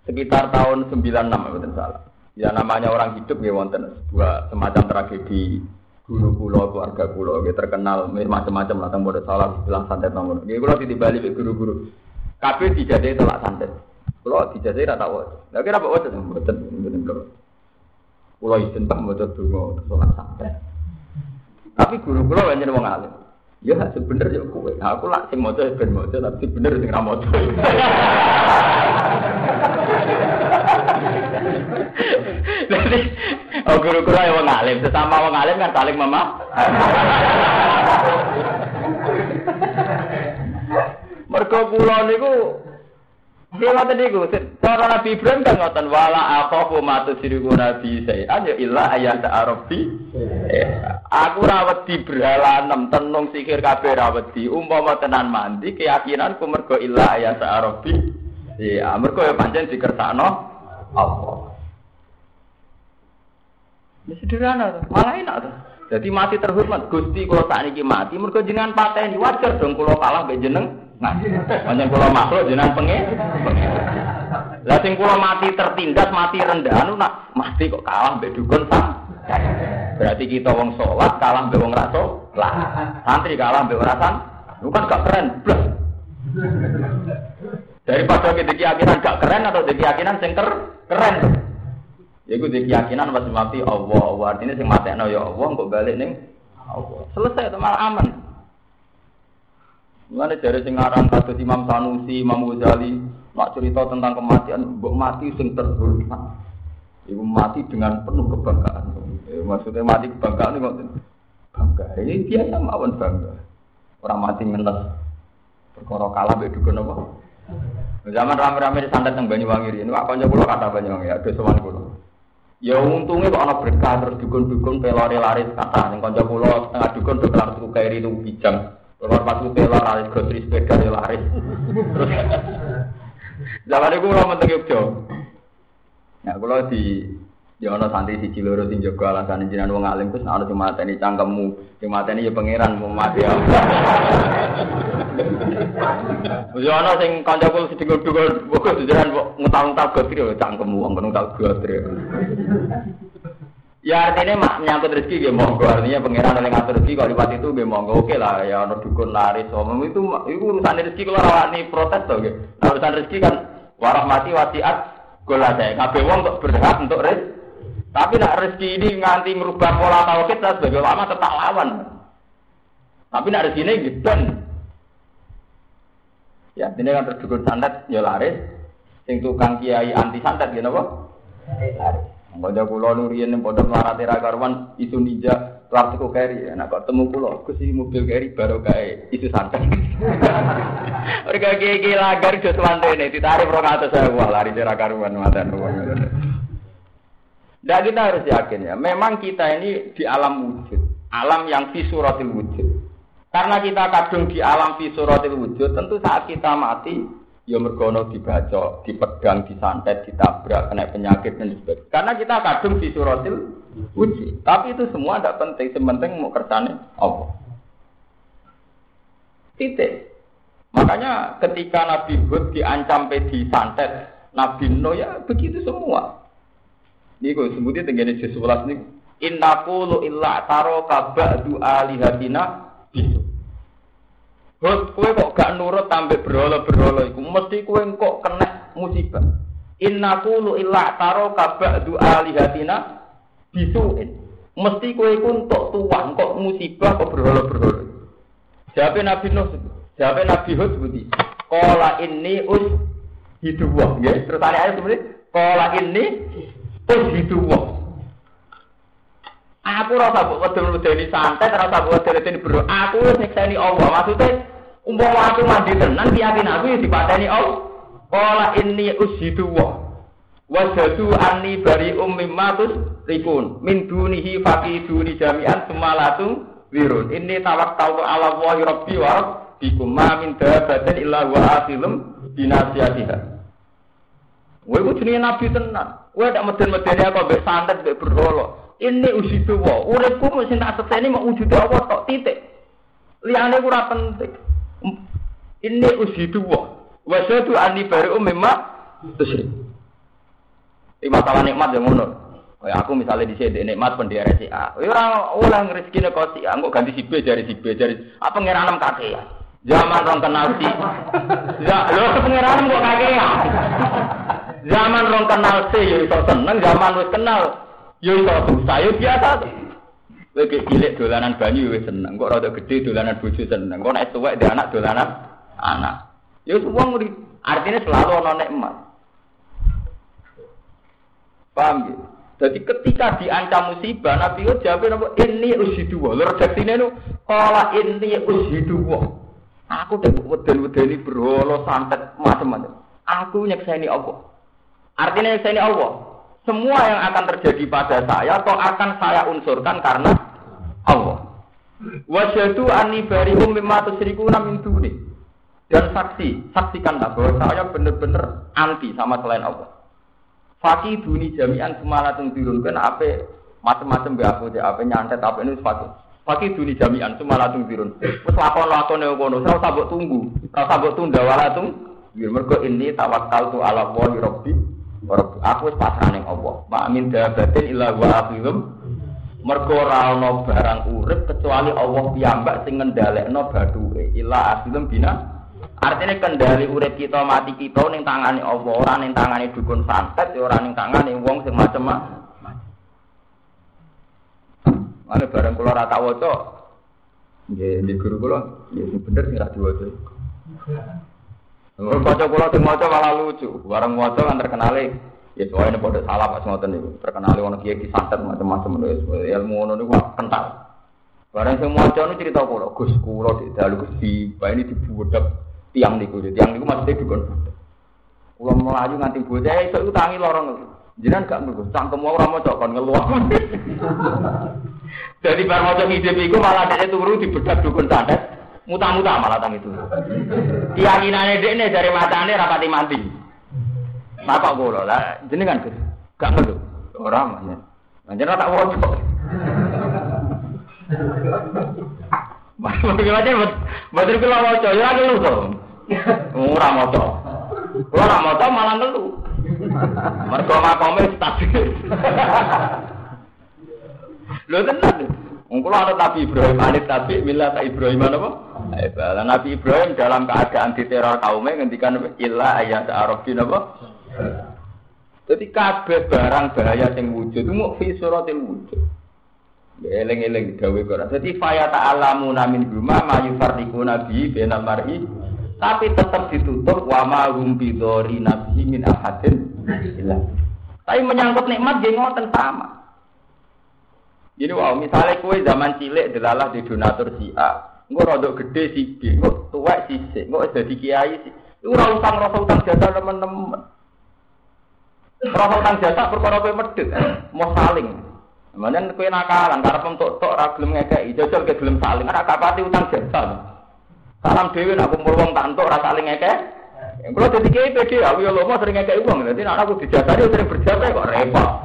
sekitar tahun 96 mboten salah. Ya namanya orang hidup ya wonten sebuah semacam tragedi guru kulo keluarga kulo terkenal macam-macam lah tentang salah bilang santet nomor. Ya kulo di Bali guru-guru. Kabeh dijadikan telak santet. Kulo dijadikan rata wae. Lah kira apa wae mboten mboten kulo. Kulo izin tak maca donga salat santet. Tapi guru kulo banyak wong alim. Ya sebener ya kowe. Aku lak sing maca ben maca tapi bener sing ra maca. (laughs) Jadi, oh guru-guru yang wong alim, sesama wong alim kan saling mama. Mergo kula niku Nggih ngoten niku, cara Nabi Ibrahim kan ngoten wala akhafu ma tusriku nabi saya. Ayo illa ayat arabi. Aku ra wedi bralanem tenung sikir kabeh ra wedi. Umpama tenan mandi keyakinanku mergo illa ayat arabi. Iya, mergo ya pancen dikersakno Allah. Ya sederhana tuh, malah enak tuh. Jadi mati terhormat, Gusti kalau saat ini mati, mereka jenengan pateni wajar dong kalau kalah be jeneng. Nah, panjang kalau makhluk jenengan pengen. Lah sing kalau mati tertindas, mati rendah, anu nak mati kok kalah be dukun sam. Berarti kita wong sholat kalah be wong raso lah. Santri kalah be rasan, lu kan gak keren, plus. Daripada kita keyakinan gak keren atau keyakinan sing keren. Ya gue keyakinan pas mati Allah, Allah artinya sing no ya Allah, kok balik ning Allah. Selesai itu malah aman. Mulane dari sing aran kados Imam Sanusi, Imam Ghazali, nak cerita tentang kematian, mbok mati sing terhormat. Ibu mati dengan penuh kebanggaan. Eh, maksudnya mati kebanggaan itu bangga. Ini biasa mawon bangga. Orang mati ngenes. Perkara kalah mbek dukun apa? Zaman rame-rame di santet teng Banyuwangi ini, aku kula kata Banyuwangi, ada sowan kula. Ya untungnya kok ana berkah terus dukun-dukun pelore laris kata ning kanca kula setengah dukun do kelar tuku kairi itu bijang. Keluar pas pelor laris grocery sepeda ya laris. Zaman iku kula mentek Yogya. Nah kula di Ya ana santri siji loro sing jaga alasan jenengan wong alim terus ana sing mateni cangkemmu, sing mateni ya pangeran mau mati ya. Ya ana sing kancaku sedengul-dengul, kok jenengan kok ngutang-utang gotri ya cangkemmu wong ngutang gotri. Ya artinya mak menyangkut rezeki ya monggo artinya pangeran oleh ngatur rezeki kalau lipat itu ya monggo oke lah ya ono dukun laris omong itu itu urusan rezeki kalau rawani protes tuh gitu. Urusan rezeki kan warahmati wasiat gola saya kabeh wong untuk berhak untuk rezeki tapi nak rezeki ini nganti merubah pola tauhid kita sebagai ulama tetap lawan. Tapi nak rezeki ini gitu. Ya, ini kan terdukun santet ya laris. Sing tukang kiai anti santet ya napa? Laris. Mbak kula nurian yang pondok melarat era karuan isu ninja kelas kok keri. Nah kok temu kula aku sih mobil keri baru kayak isu santet. (laughs) Mereka kiai lagar jos ini ditarik rong atas saya wah lari era karuan mata Nah kita harus yakin ya, memang kita ini di alam wujud, alam yang fisuratil wujud. Karena kita kadung di alam fisuratil wujud, tentu saat kita mati, ya mergono dibaca, dipedang, disantet, ditabrak, kena penyakit dan sebagainya. Karena kita kadung fisuratil wujud. Tapi itu semua tidak penting, sementing mau kersane Allah. Titik. Makanya ketika Nabi Hud diancam di santet, Nabi Nuh ya begitu semua. Niku sebutnya tenggene juz 11 niku. Innaku illa taro kabadu alihatina. Hot kowe kok gak nurut tambah berhala-berhala iku mesti kowe kok kena musibah. Innaku illa taro kabadu alihatina bisu. Mesti kowe iku entuk tuan kok musibah kok berhala-berhala. Siapa Nabi Nuh? Siapa Nabi Hud sebuti? Kola ini us hidup ya. Terus ayat seperti kola ini gitu wong. Aku rasa buat wedeni santai, rasa buat wedeni bro. Aku wis nyekseni Allah. Maksudnya umpama aku mandi tenan yakin aku ya dipateni Allah. Qala inni ushidu wa wajadu anni bari ummi matus rikun min dunihi faqiduni jami'an sumalatum wirun inni tawakkaltu ala Allahi rabbi wa rabbikum ma min dabatin illa wa akhilum binasiyatiha Kowe iku jenenge nabi tenan. Kowe tak meden-medeni aku mbek santet mbek berhala. Ini usidu wa. Uripku mesti tak sekseni mau wujud apa tok titik. Liyane ora penting. Ini usidu wa. Wa sadu ani bari'u mimma tusri. Iki masalah nikmat yang ngono. Kayak aku misalnya di sini nikmat pendiri si A. Orang ulang rezeki kok si A, ganti si B dari si B dari apa ngiranem kakek ya. Zaman rong kenal si. Ya, lo pengiranem kok kakek ya. Zaman rong kenal C yo iso seneng, zaman wis kenal yo iso susah yo biasa to. Kowe cilik dolanan banyu wis seneng, kok rada gede dolanan bojo seneng. Kok nek tuwek dhe anak dolanan anak. Yo wong artinya selalu ana nikmat. Paham ya? Jadi ketika diancam musibah, Nabi itu jawab apa? Ini usidu wa. Lalu redaksinya itu, kalau ini usidu wa. Aku udah weden-weden ini berholo, santet, macam-macam. Aku nyekseni Allah. Artinya ini Allah. Semua yang akan terjadi pada saya atau akan saya unsurkan karena Allah. Wajadu ani barihum mimma tusyrikuna min duni. Dan saksi, saksikanlah bahwa saya benar-benar anti sama selain Allah. Fakih duni jami'an semalatun dirunkan apa macam-macam gak aku apa nyantet apa ini fakih. Fakih duni jami'an semalatun dirun. Terus lakon-lakon yang kono, saya sabuk tunggu, saya sabuk tunda walatung. Mereka ini tawakal tu ala wali rabbi Aku wis pasrah ning Allah. Mak min dabatin illa wa akhilum. Mergo ora ana barang urip kecuali Allah piyambak sing ngendhalekno bathuke. Illa akhilum bina Artinya kendali urip kita mati kita ning tangane Allah, ora ning tangane dukun santet, ora ning tangane wong sing macam Mana barang kula ora tak waca. Nggih, guru kula, ya bener sing ra diwaca. Baca kula sing maca malah lucu. Bareng maca kan terkenal ya soalnya pada salah pas ngoten niku. Terkenal ono kiai disantet macam-macam ilmu ngono niku kental. Bareng sing maca niku cerita kula, Gus kula di dalu Gus di ini dibudak tiang niku. Tiang niku maksudnya dukun. Kula melayu nganti bocah iso utangi lorong. Jenengan gak nunggu, cangkem ora maca kon ngeluah. (laughs) Jadi bar maca hidup iku malah dhek turu dibedak dukun santet. Muta-muta malah tang itu. Keyakinane dekne dari matane rapati mati. Bapak kula lah jenengan Gus. Gak ngerti. Ora ya. Anjir tak. Bagaimana buat buat kula waca ya lu to. Ora maca. Kula ora maca malah telu. Mergo makome stabil. Lho tenan. Kula ana Nabi Ibrahim anit Nabi mila ta Ibrahim apa? Lah Nabi Ibrahim dalam keadaan diteror kaumnya ngendikan illa ayat arabin apa? Jadi kabeh barang bahaya sing wujud mau fi suratil wujud. Eleng-eleng gawe Quran. Jadi faya ta'alamuna min huma ma yufarriquna nabi bainal mar'i tapi tetap ditutup wa ma hum bidori nabi min ahadin Tapi menyangkut nikmat nggih ngoten sama. Jadi wow, misalnya kue zaman cilik delalah di donatur si A, engko rada gede si B, engko tuwek si C, engko dadi kiai si. Iku ora utang rasa utang jasa teman-teman. Rasa utang jasa perkara kowe medhit, mau saling. Kemudian kue nakalan, karena untuk tok ora gelem ngekeki, jajal ke gelem saling, ora kapati utang jasa. Salam dhewe nak kumpul wong tak entuk ora saling ngekeki. Kalau jadi kiai pede, aku ya lomo sering ngekeki uang, jadi anak aku dijasari sering berjasa kok repot.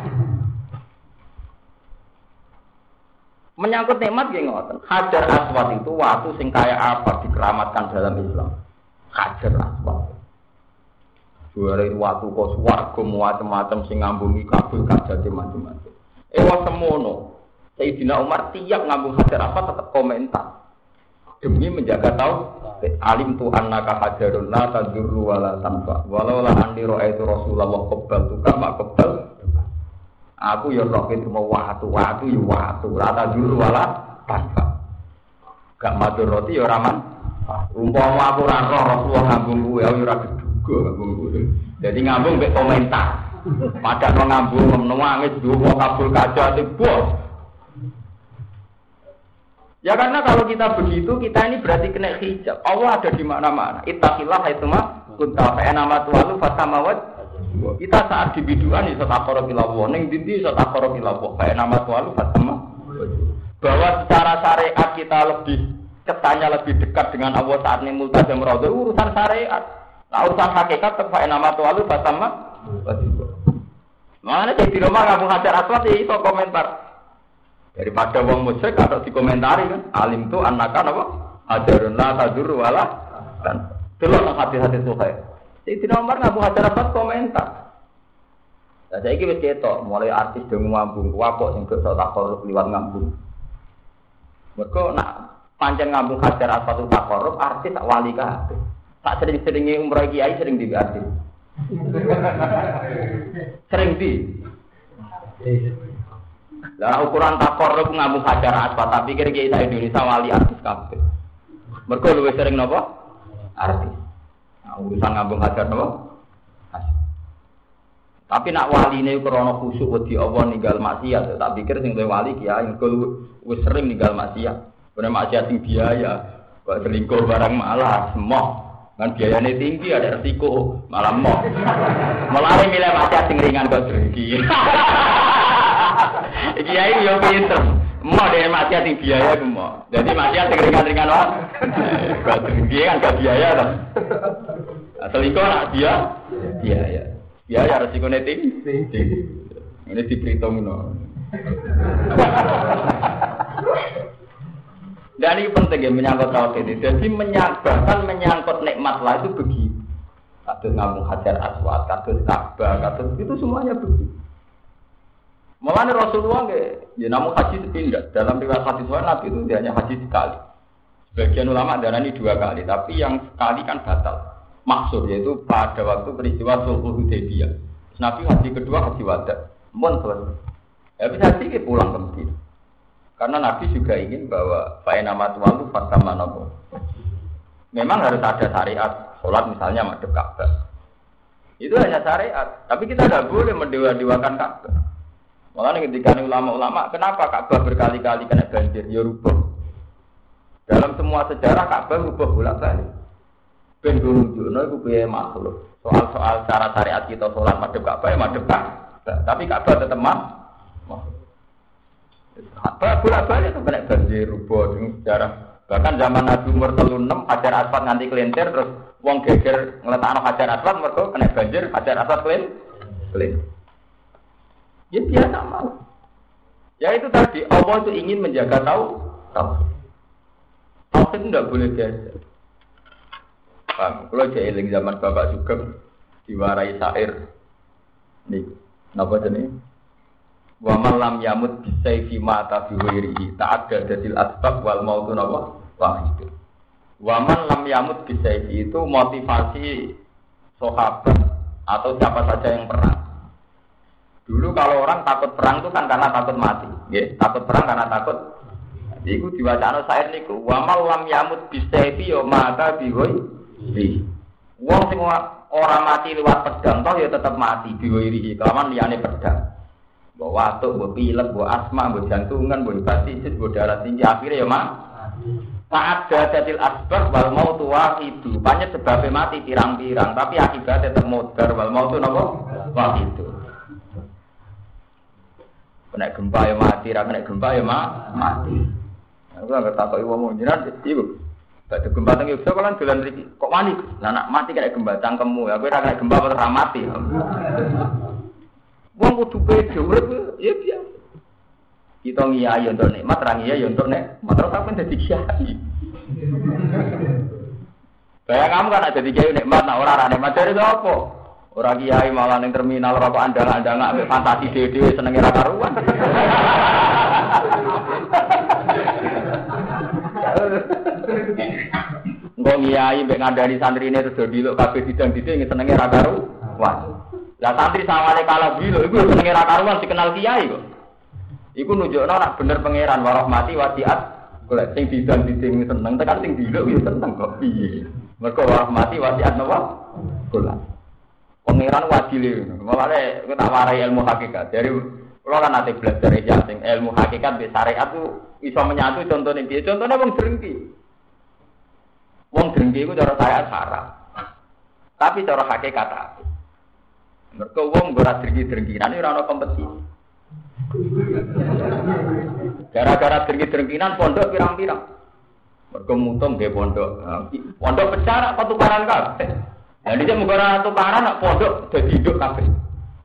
Menyangkut nikmat gak ngoten. Hajar aswad itu waktu sing kaya apa dikeramatkan dalam Islam. Hajar aswad. Juara itu waktu kok suwargo macam-macam sing ngambungi kabul kajati macam-macam. Ewa semono. Sayyidina Umar tiap ngambung hajar apa tetap komentar. Demi menjaga tahu alim Tuhan naka hajarun la tadurru wala tanfa. Walau lah andi itu Rasulullah kebal tuh mak kebal Aku ya roh itu mau waktu waktu ya waktu rata dulu wala tanpa. Gak matur roti ya raman. Umpama aku ora roh Rasulullah ngambung kuwe aku ora geduga ngambung kuwe. Jadi ngambung mbek komentar. Padahal mau ngambung nangis dua kabul kaca bos. Ya karena kalau kita begitu, kita ini berarti kena hijab. Allah ada di mana-mana. Ittaqillah itu mah kunta nama tuwalu fatamawat kita saat di biduan iso takoro kilawo, ning dindi iso takoro kilawo. Kayak nama tualu fatama. Bahwa secara syariat kita lebih ketanya lebih dekat dengan Allah saat ini multazam rodo urusan syariat. Nah urusan hakikat tetap nama tualu fatama. Mana jadi di rumah kamu hajar ya itu komentar. Daripada wong musyrik atau dikomentari kan, alim tuh anak kan apa? Ajarun la tadur wala kan. Delok hati-hati tuh kayak. Sayyidina Umar ngaku hajar apa komentar. Nah, saya kira ketok, mulai artis dong ngambung, wapok sing tak takorup liwat ngambung. Mereka nak pancen ngambung hajar apa tuh takorup, artis tak wali kah? Tak sering-seringnya umroh kiai sering di artis. (laughs) sering di. Lah ukuran takorup ngambung hajar apa, tapi kira kiai Indonesia wali artis kabeh. Mereka lebih sering nopo? Artis urusan ngambung hajar nopo. Tapi nak wali ini krono khusuk wedi Allah ninggal maksiat, tak pikir sing wali kiai engko wis sering ninggal maksiat. Bener maksiat sing biaya, kok selingkuh barang malah semua. Kan biayanya tinggi ada resiko, malah mau. Malah milih maksiat sing ringan kok. (laughs) Kiai yo pinter. Mau deh maksiat sing biaya ku mau. Jadi maksiat sing ringan-ringan. Kok tinggi kan gak biaya kan. Selingkuh nak dia, dia ya, dia ya resiko netting, ini diperhitung no. Dan ini penting ya menyangkut tauhid. Jadi menyangkut menyangkut nikmat lah itu begitu. Kados ngambung hajar aswad, kados Ka'bah, kados itu semuanya begitu. Mulanya Rasulullah nggak, ya namun haji sepindah. Dalam riwayat hadis Nabi itu dia hanya haji sekali. Sebagian ulama darah ini dua kali, tapi yang sekali kan batal maksud yaitu pada waktu peristiwa Sulhul Hudaybiyah. Nabi haji kedua haji wada. Mohon selesai. Ya bisa sedikit pulang ke. Karena Nabi juga ingin bahwa Fa'in nama tualu fatama nopo. Memang harus ada syariat. Sholat misalnya madep Ka'bah. Itu hanya syariat. Tapi kita tidak boleh mendewa-dewakan Ka'bah. Malah ketika ulama-ulama, kenapa Ka'bah berkali-kali kena banjir? Ya rubah. Dalam semua sejarah Ka'bah rubah bolak-balik. Ben nunjukno iku piye makhluk. Soal-soal cara syariat kita sholat madhep Ka'bah ya madhep Ka'bah. Tapi Ka'bah tetap mah. Apa bolak-balik itu kena banjir rubuh dengan sejarah. Bahkan zaman Nabi umur telu enam hajar asfalt nganti kelintir terus wong geger ngeletakno hajar asfalt mereka kena banjir hajar kelin kelin. Ya biasa mau. Ya itu tadi Allah itu ingin menjaga tahu tahu. Tauhid itu tidak boleh biasa. Paham? Kalau jahilin zaman bapak juga diwarai syair. Nih, napa jenis? Wa malam yamut bisayfi mata tak ada dadil asbab wal mautu napa wahid. Wa man lam yamut bisayfi itu motivasi sahabat atau siapa saja yang perang. Dulu kalau orang takut perang itu kan karena takut mati, ya. Takut perang karena takut. Iku diwacana saya niku. Wa man lam yamut bisayfi yo mata bi Wong sing ora mati lewat pedang toh ya tetap mati biwirihi kelawan liyane pedang. Mbok watuk, mbok pilek, mbok asma, mbok jantungan, mbok hepatitis, mbok darah tinggi akhirnya ya mak. Saat datil asbab wal mau tua itu, banyak sebabnya mati pirang-pirang, tapi akibatnya termodar wal mau tuh nopo wah itu. Kena gempa ya mati, kena gempa ya mati. Aku nggak tahu ibu mau jiran, ibu. Gak ada gempa tengah bisa kalian jalan riki. Kok mani? Nah, nak mati kena gempa cangkemmu. Aku kena gempa pada mati. Wong kudu pede urip ya biasa. Kita ngiyai untuk nikmat, ra ngiyai untuk nek, terus sampean dadi kiai. Kayak kamu kan ada kiai nikmat, nah orang ada nikmat dari apa? Orang kiai malah neng terminal rokok anda anda nggak fantasi dede senengnya raka karuan. Enggak ngiyai mbek ngandani santri ini terus dodi lo kafe sidang dide senengnya raka karuan. Lah santri sawale kalah bilo iku senenge ra karuan dikenal kiai kok. Iku nunjukno nek bener pangeran warahmati wasiat golek sing didan diding seneng tekan sing diluk ya seneng kok piye. Mergo warahmati wasiat napa? Golek. Pangeran wadile Mulane kita warai ilmu hakikat. Dari kalau kan nanti belajar ya sing ilmu hakikat di syariat bisa menyatu contohnya dia contohnya wong drengki wong drengki itu cara saya sarap tapi cara hakikat apa mereka wong berat dengki-dengkinan ora ana kompetisi. Gara-gara dengki-dengkinan pondok pirang-pirang. Mereka mutung dia pondok. Pondok pecah apa tukaran kabeh. Jadi dia menggara tukaran nak pondok jadi hidup kabeh.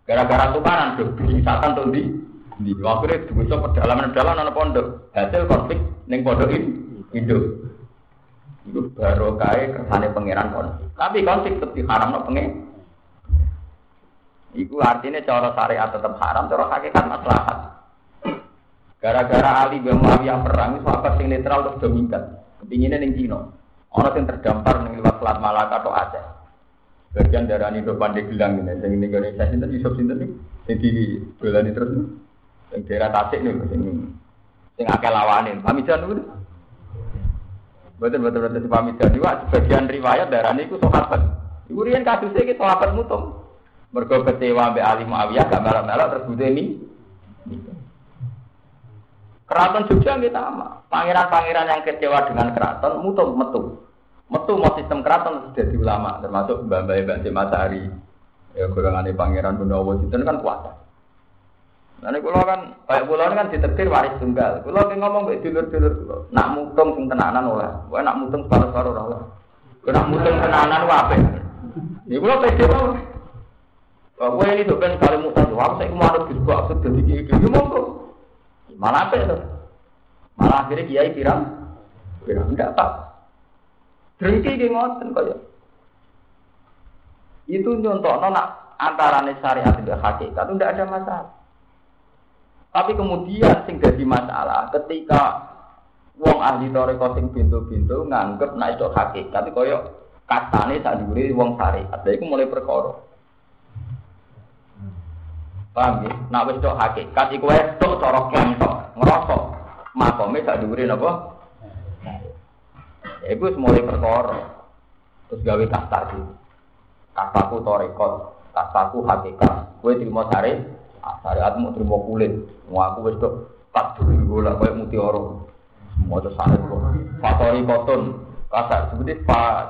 Gara-gara tukaran do wisata tuh di di akhirnya bisa pedalaman-pedalaman anak pondok. Hasil konflik neng pondok ini hidup. Itu baru kaya kersane pangeran konflik. Tapi konflik tetap haram no pengen. Iku artinya cara syariat tetap haram, cara hakikat maslahat. Gara-gara Ali bin Muawiyah perang, sahabat sing netral terus dominan. Kepinginnya ning Cina. Orang yang terdampar ning lewat Selat Malaka atau Aceh. Bagian darah ini do pandai bilang ini, yang ini Indonesia sinten Yusuf sinten nih, yang di belani terus nih, yang daerah Tasik nih, yang yang akeh lawanin, pamijan dulu. Betul betul betul pamijan juga sebagian riwayat darah ini ku sahabat. Ibu rian kasusnya itu sahabat mutung. Mergo kecewa mbek Ali Muawiyah gak melok-melok terus ini. Keraton Jogja kita sama. Pangeran-pangeran yang kecewa dengan keraton mutu metu. Metu mau sistem keraton sudah di ulama termasuk Mbak Mbak Mbak Matahari. Ya golongan pangeran Gunawan itu kan kuasa. Nanti kulo kan, kayak kulo kan ditetir waris tunggal. Kulo ki ngomong mbek dulur-dulur kulo, nak mutung sing tenanan oleh, kowe nak mutung separuh-separuh ora. Kowe nak mutung tenanan wae. Ya kulo pede wae. Bahwa ini tuh kan kali mutan aku saya ke mana gitu aku jadi gitu, ya monggo. Malah apa itu? Malah akhirnya kiai pirang, pirang enggak pak. Drengki di ngoten kaya. Itu nyontok nona antara syariat dan hakikat itu tidak ada masalah. Tapi kemudian sing jadi masalah ketika wong ahli toreko sing pintu-pintu nganggep nek itu hakikat kaya katane sak dhuwure wong syariat. Lha iku mulai perkara. Paham ya? Nak wis tok hakikat iku wis tok cara kentok, ngrasa makome sak dhuwure napa? Ya iku mulai perkara. Terus gawe kastar iki. Kastaku torekot, kastaku hakikat. Kowe trimo sare, syariatmu trimo kulit. Mau aku wis tok tak duri bola koyo mutiara. Semua itu sare kok. Fatori kotun. Kata sebutin fa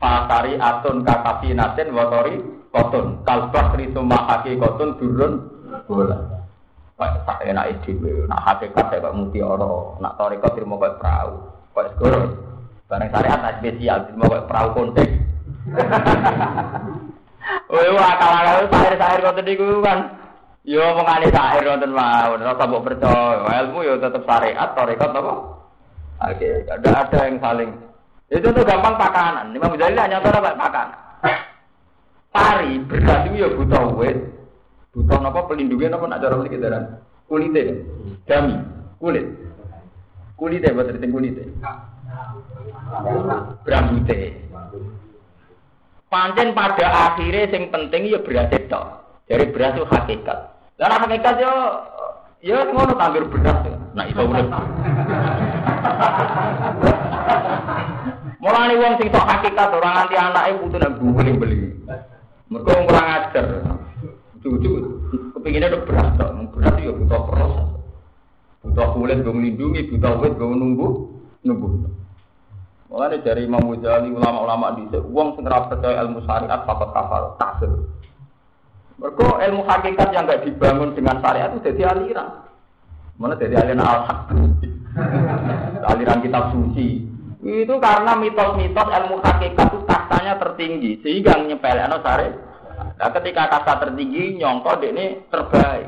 Fakari atun kakasi natin watori kotun kalbah risuma haki kotun turun bola Pak enak ide, nak hakikat kayak muti oro, nak toriko terima kayak perahu, kayak skor, bareng syariat nak spesial terima kayak perahu konteks. Wah, akal akal sahir sahir kau tadi kan, Yo mengani syair wonten mawon, ora mbok percaya. Ilmu yo tetep syariat, tarekat apa? Oke, ada ada yang saling. Itu tuh gampang pakanan. Imam Ghazali hanya tahu apa pakanan. Pari beras itu ya butuh wet, butuh apa pelindungnya apa nak cara mriki daran. Kulite, dami, kulit. Kulite buat kulit kulite. Brambute. Pancen pada akhirnya yang penting ya beras itu. Dari beras itu hakikat. Dan hakikat yo ya ngono tanggir beras. Nah itu urip. Mulane wong sing tok hakikat orang anti anake putu nang beli-beli. Mergo kurang ajar. Cucu kepinginnya udah beras tok. Beras yo butuh proses. Butuh kulit gue melindungi, butuh wit gue nunggu, nunggu. Mulane dari Imam Ghazali ulama-ulama di uang sing percaya ilmu syariat fakot kafar kafir. Mergo ilmu hakikat yang gak dibangun dengan syariat itu jadi aliran. Mana jadi aliran al-haq. (laughs) aliran kitab suci. Itu karena mitos-mitos ilmu hakikat itu kastanya tertinggi sehingga nyepelekno syariat. Nah, ketika kasta tertinggi nyongko ini terbaik.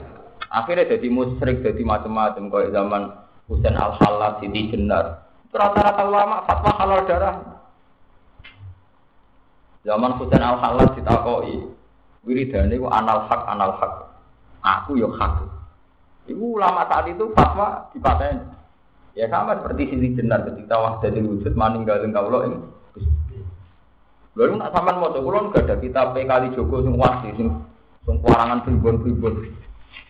Akhirnya jadi musyrik, jadi macam-macam kayak zaman Husain al-Halal, Siti Jenar. Rata-rata ulama fatwa halal darah. Zaman Husain al halal ditakoi, wiridane ku anal hak anal hak. Aku yo hak. Ibu ulama saat itu fatwa dipaten. Ya sama seperti sisi jenar ketika wahdatul wujud maninggalin kaulo ini. Lalu nak sampean mau coba gak ada kitab kali Joko sing wasi sing sing kuarangan pribon-pribon.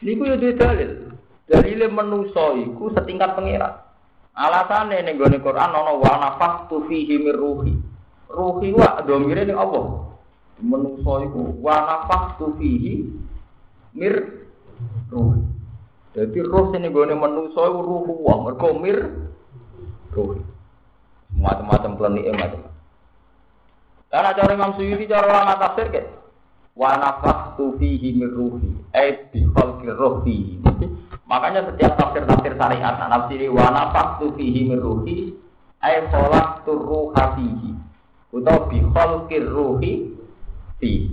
Niku yo dalil. Dalile menusa iku setingkat pangeran. Alasane ning gone Quran ana wa nafaqtu fihi mir ruhi. Ruhi wa domire ning apa? Menungso iku wa nafaqtu fihi mir ruhi. Jadi roh sing gone menungso iku ruhu wa mergo mir ruhi. Macam-macam planike macam. Karena cara Imam Suyuti cara ulama tafsir ke wa nafaqtu fihi mir ruhi. Ai bi khalqir ruhi. Makanya setiap tafsir-tafsir syariat nah, nafsiri wa nafaqtu fihi min ruhi ay khalaqtu ruha fihi bi khalqir ruhi fi.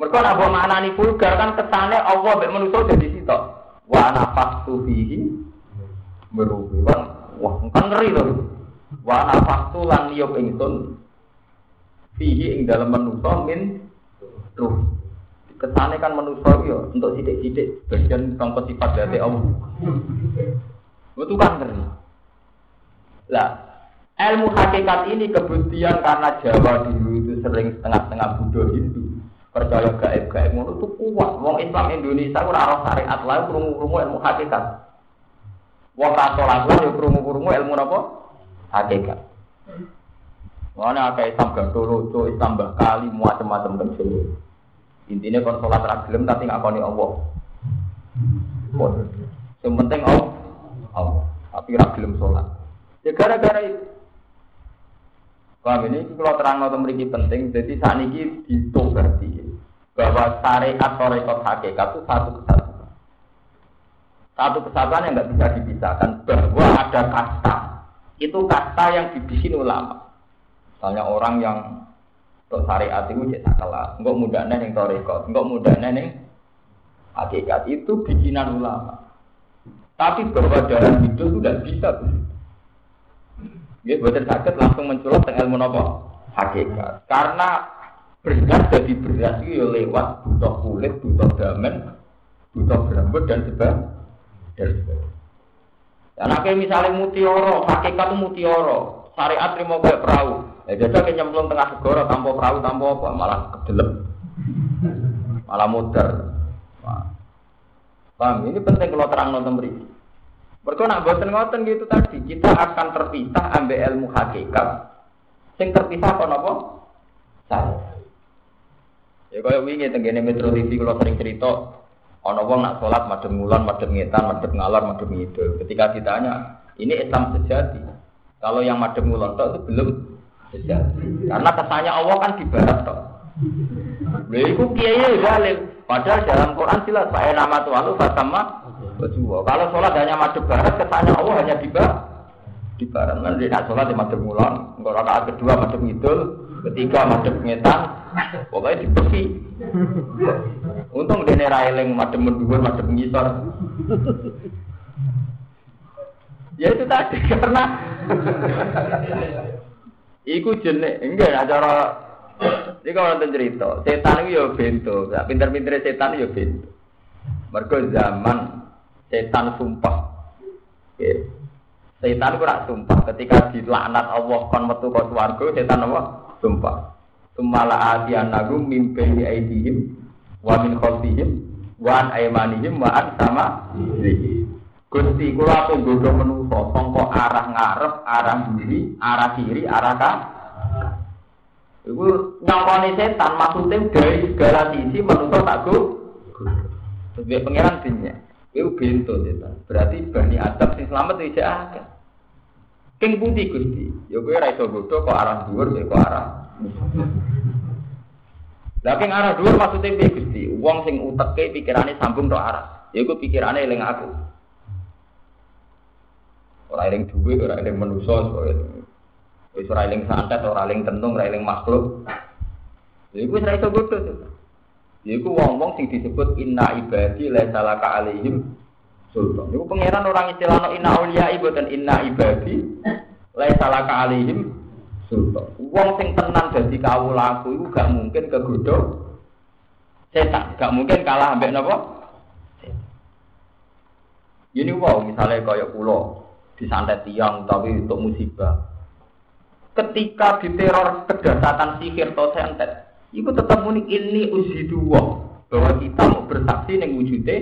Mereka nak bawa maknani vulgar kan kesannya Allah mek manusia jadi sitok. Wa nafaqtu fihi meruhi. Wah, kan ngeri loh. Wa nafaqtu lan niyop ingsun fihi ing dalam manusia min ruhi. Kesane kan manusia ya untuk sidik-sidik bagian contoh sifat dari Allah. Itu kan ngeri. Lah, ilmu hakikat ini kemudian karena Jawa dulu itu sering setengah-setengah Buddha Hindu percaya gaib-gaib ngono itu kuat. Wong Islam Indonesia ora ora syariat lain krungu-krungu ilmu hakikat. Wong katolik lah yo krungu-krungu ilmu napa? Hakikat. Mana kayak Islam Gandolo, Islam Bakali, macam-macam kan Intinya kon sholat ragilem tapi nggak koni Allah. Yang penting Allah, Allah. Tapi ragilem sholat. Ya gara-gara itu. Paham ini kalau terang atau memiliki penting, jadi saat ini berarti bahwa syariat atau rekod hakikat itu satu kesatuan. Satu kesatuan yang nggak bisa dipisahkan bahwa ada kasta. Itu kasta yang dibikin ulama. Misalnya orang yang Tok syariat itu cek salah. Enggak mudah neng torikot, enggak mudah neng hakikat itu bikinan ulama. Tapi bahwa dalam itu tidak bisa. Ya, buatan sakit langsung menculot dengan ilmu nopo hakikat. Karena beras jadi beras itu ya lewat butuh kulit, butuh damen, butuh rambut dan sebagainya. Dan sebagainya. Dan akhirnya misalnya mutioro, hakikat itu mutioro, syariat terima kayak perahu. Ya jajal kayak nyemplung tengah segoro tanpa perahu tanpa apa malah kedelem. Malah muter. Paham? Ini penting kalau terang nonton beri. Mereka nak boten ngoten gitu tadi, kita akan terpisah ambil ilmu hakikat. Sing terpisah apa nopo? Saya. Ya kaya wingi tenggene Metro TV kalau sering cerita ana wong nak salat madhep ngulon, madhep ngetan, madhep ngalor, madhep ngidul. Ketika ditanya, ini Islam sejati. Kalau yang madhep ngulon itu belum karena kesannya Allah kan di barat toh. Lha iku kiai zalim. Padahal dalam Quran jelas Pak nama Tuhan lu fatama Kalau sholat hanya madhep barat, kesannya Allah hanya di barat. Di barat. Nanti nak sholat di madhep mulon, enggak rakaat kedua madhep ngidul, Ketiga madep ngetan, pokoknya dibeki. Untung dene ra eling madep mendhuwur, madep ngisor. Ya itu tadi karena Iku jenek, enggak acara ini kalau nonton cerita, setan itu ya bento, pinter-pinter setan ya bento. Zaman setan sumpah. Okay. Setan itu sumpah ketika dilaknat Allah kon metu ke swarga, setan apa? Sumpah. Sumala atian nagu mimpi aidihim wa min khalfihim wa an aymanihim wa sama Gusti kula tunggu menungso sangka arah ngarep, arah kiri, arah kiri, arah kanan. Iku nyongkone setan maksudnya dari segala sisi menungso tak go. Sebagai pangeran dunia. Iku bento setan. Berarti Bani Adam sing selamat itu akeh. King putih Gusti. Ya kowe ora iso kok arah dhuwur kok arah. Lah arah dhuwur maksudnya piye Gusti? Wong sing uteke pikirane sambung tok arah. Ya iku pikirane eling aku. Ora eling duwe, ora eling manusa, wis ora eling santet, ora eling tentung, ora eling makhluk. Ya iku wis ora iso bodho. Ya iku wong-wong sing disebut inna ibadi la salaka alaihim sultan. Iku pangeran orang istilahno inna auliya dan inna ibadi la salaka alaihim sultan. Wong sing tenan dadi kawulaku iku gak mungkin kegodho setan, gak mungkin kalah ambek napa? Ini wow, misalnya kayak pulau, disantet tiang tapi untuk musibah. Ketika diteror kedasatan sihir atau santet, itu tetap unik ini dua bahwa kita mau bersaksi yang wujudnya.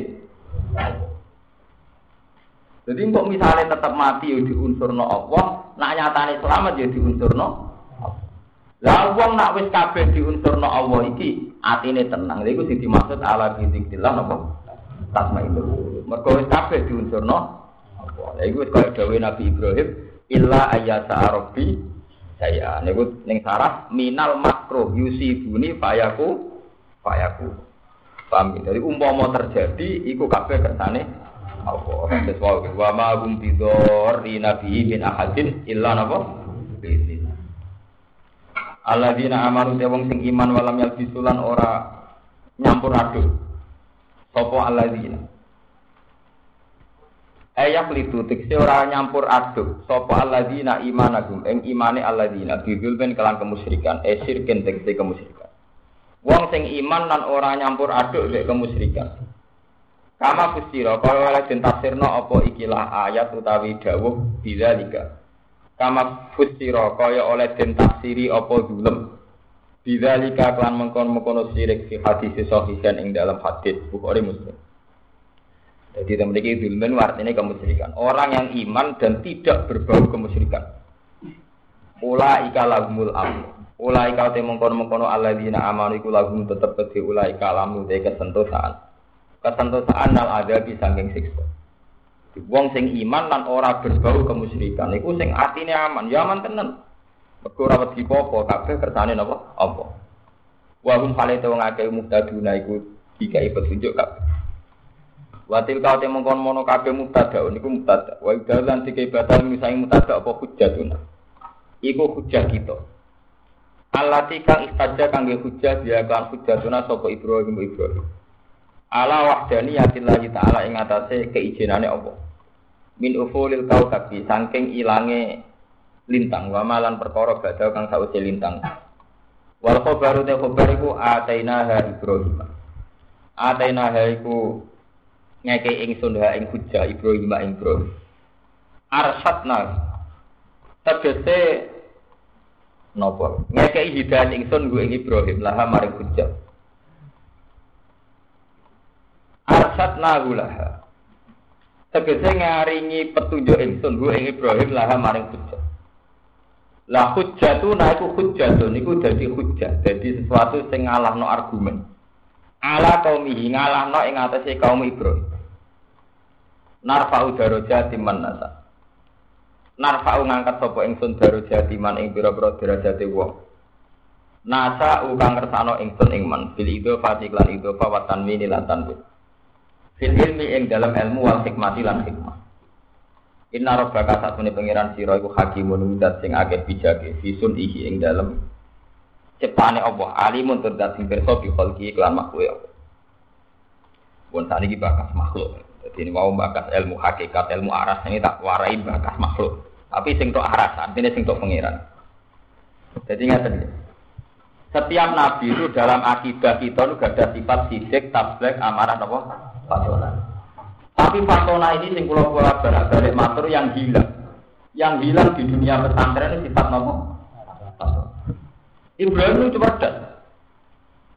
Jadi untuk misalnya tetap mati ya unsur no Allah, nak nyatane selamat ya unsur no. Lah wong nak wis kabeh unsur no Allah iki atine tenang. Lha iku sing dimaksud ala bidzikrillah napa? Tasma itu. Mergo wis kabeh no. Lah iku kaya dawuh Nabi Ibrahim, illa ayata arabi saya niku ning sarah minal makruh yusibuni fayaku fayaku. Paham Jadi umpama terjadi iku kabeh kersane Allah. Terus wae wa ma hum bidor di nabi min ahadin illa napa? Alladzina amanu te wong sing iman walam yalbisulan ora nyampur aduk. Sopo alladzina Ayak litu tekse ora nyampur aduk sapa alladzina imanagum ing imane alladzina bidul ben kelan kemusyrikan e sirken tekse kemusyrikan. Wong sing iman lan ora nyampur aduk mek kemusyrikan. Kama kusira kaya oleh den tafsirno apa ikilah ayat utawi dawuh bidzalika. Kama fusira kaya oleh den tafsiri apa zulm. Bidzalika kelan mengkon-mengkono sirik fi hadis sahihan ing dalam hadis Bukhari Muslim. Jadi memiliki zulmen artinya kemusyrikan. Orang yang iman dan tidak berbau kemusyrikan. Ula ika lagumul am. Ula ika te mengkono mengkono dina amanu iku lagum tetep kedhe ula ika lamu te kesentosaan. Kesentosaan nal ada di saking siksa. Wong sing iman lan ora berbau kemusyrikan iku sing atine aman, ya aman tenan. Mergo ora wedi apa kabeh kersane napa? Apa? Wa hum hale te wong akeh muhtaduna iku dikai petunjuk kabeh. Watil kau temu kon mono kabeh mutada niku mutada. Wa idalan tiga batal misalnya mutada apa hujatuna. Iku hujah kita. Alati kang istaja kangge hujah dia kan hujatuna sapa Ibrahim Ibrahim. Ala wahdani yatillahi ta'ala ing atase keijenane apa. Min ufulil kaukabi saking ilange lintang wa malan perkara badal kang sause lintang. Wal khabaru te khabar iku atainaha Ibrahim. Atainaha iku ngeke ingsun ha ing hujah Ibrahim ing Ibrahim. Arsatna tegese napa? Ngeke hidayah ingsun gue ing Ibrahim laha maring hujah. Arsatna gulaha. Tegese ngaringi petunjuk ingsun gue ing Ibrahim laha maring hujah. Lah hujah tu naiku hujah tu niku dadi hujah, dadi sesuatu sing ngalahno argumen ala kaum ihi ngalahno ing atase kaum Ibrahim. Narfa'u darajati man nasa. Narfa'u ngangkat sapa ingsun darajati man ing pira-pira derajate wong. Nasa ukang kersano ingsun ing man bil itu fatiklan itu fawatan mini lan tanwin. Fil ilmi ing dalam ilmu wal hikmati lan hikmah. Inna rabbaka satune pangeran sira iku hakimun dat sing akeh bijake fisun ihi ing dalam ciptane Allah, alimun tur dat sing pirsa bi khalqi makhluk ya. Pun tadi bakas makhluk. Jadi ini mau bakas ilmu hakikat, ilmu aras ini tak warai bakas makhluk. Tapi sing tok aras, artinya sing tok pengiran. Jadi nggak Setiap nabi itu dalam akidah kita itu gak ada sifat sidik, tablet, amarah, apa? Fatona. Tapi fatona ini sing kula kula balik matur yang hilang. Yang hilang di dunia pesantren itu sifat nopo? Ibrahim itu cerdas.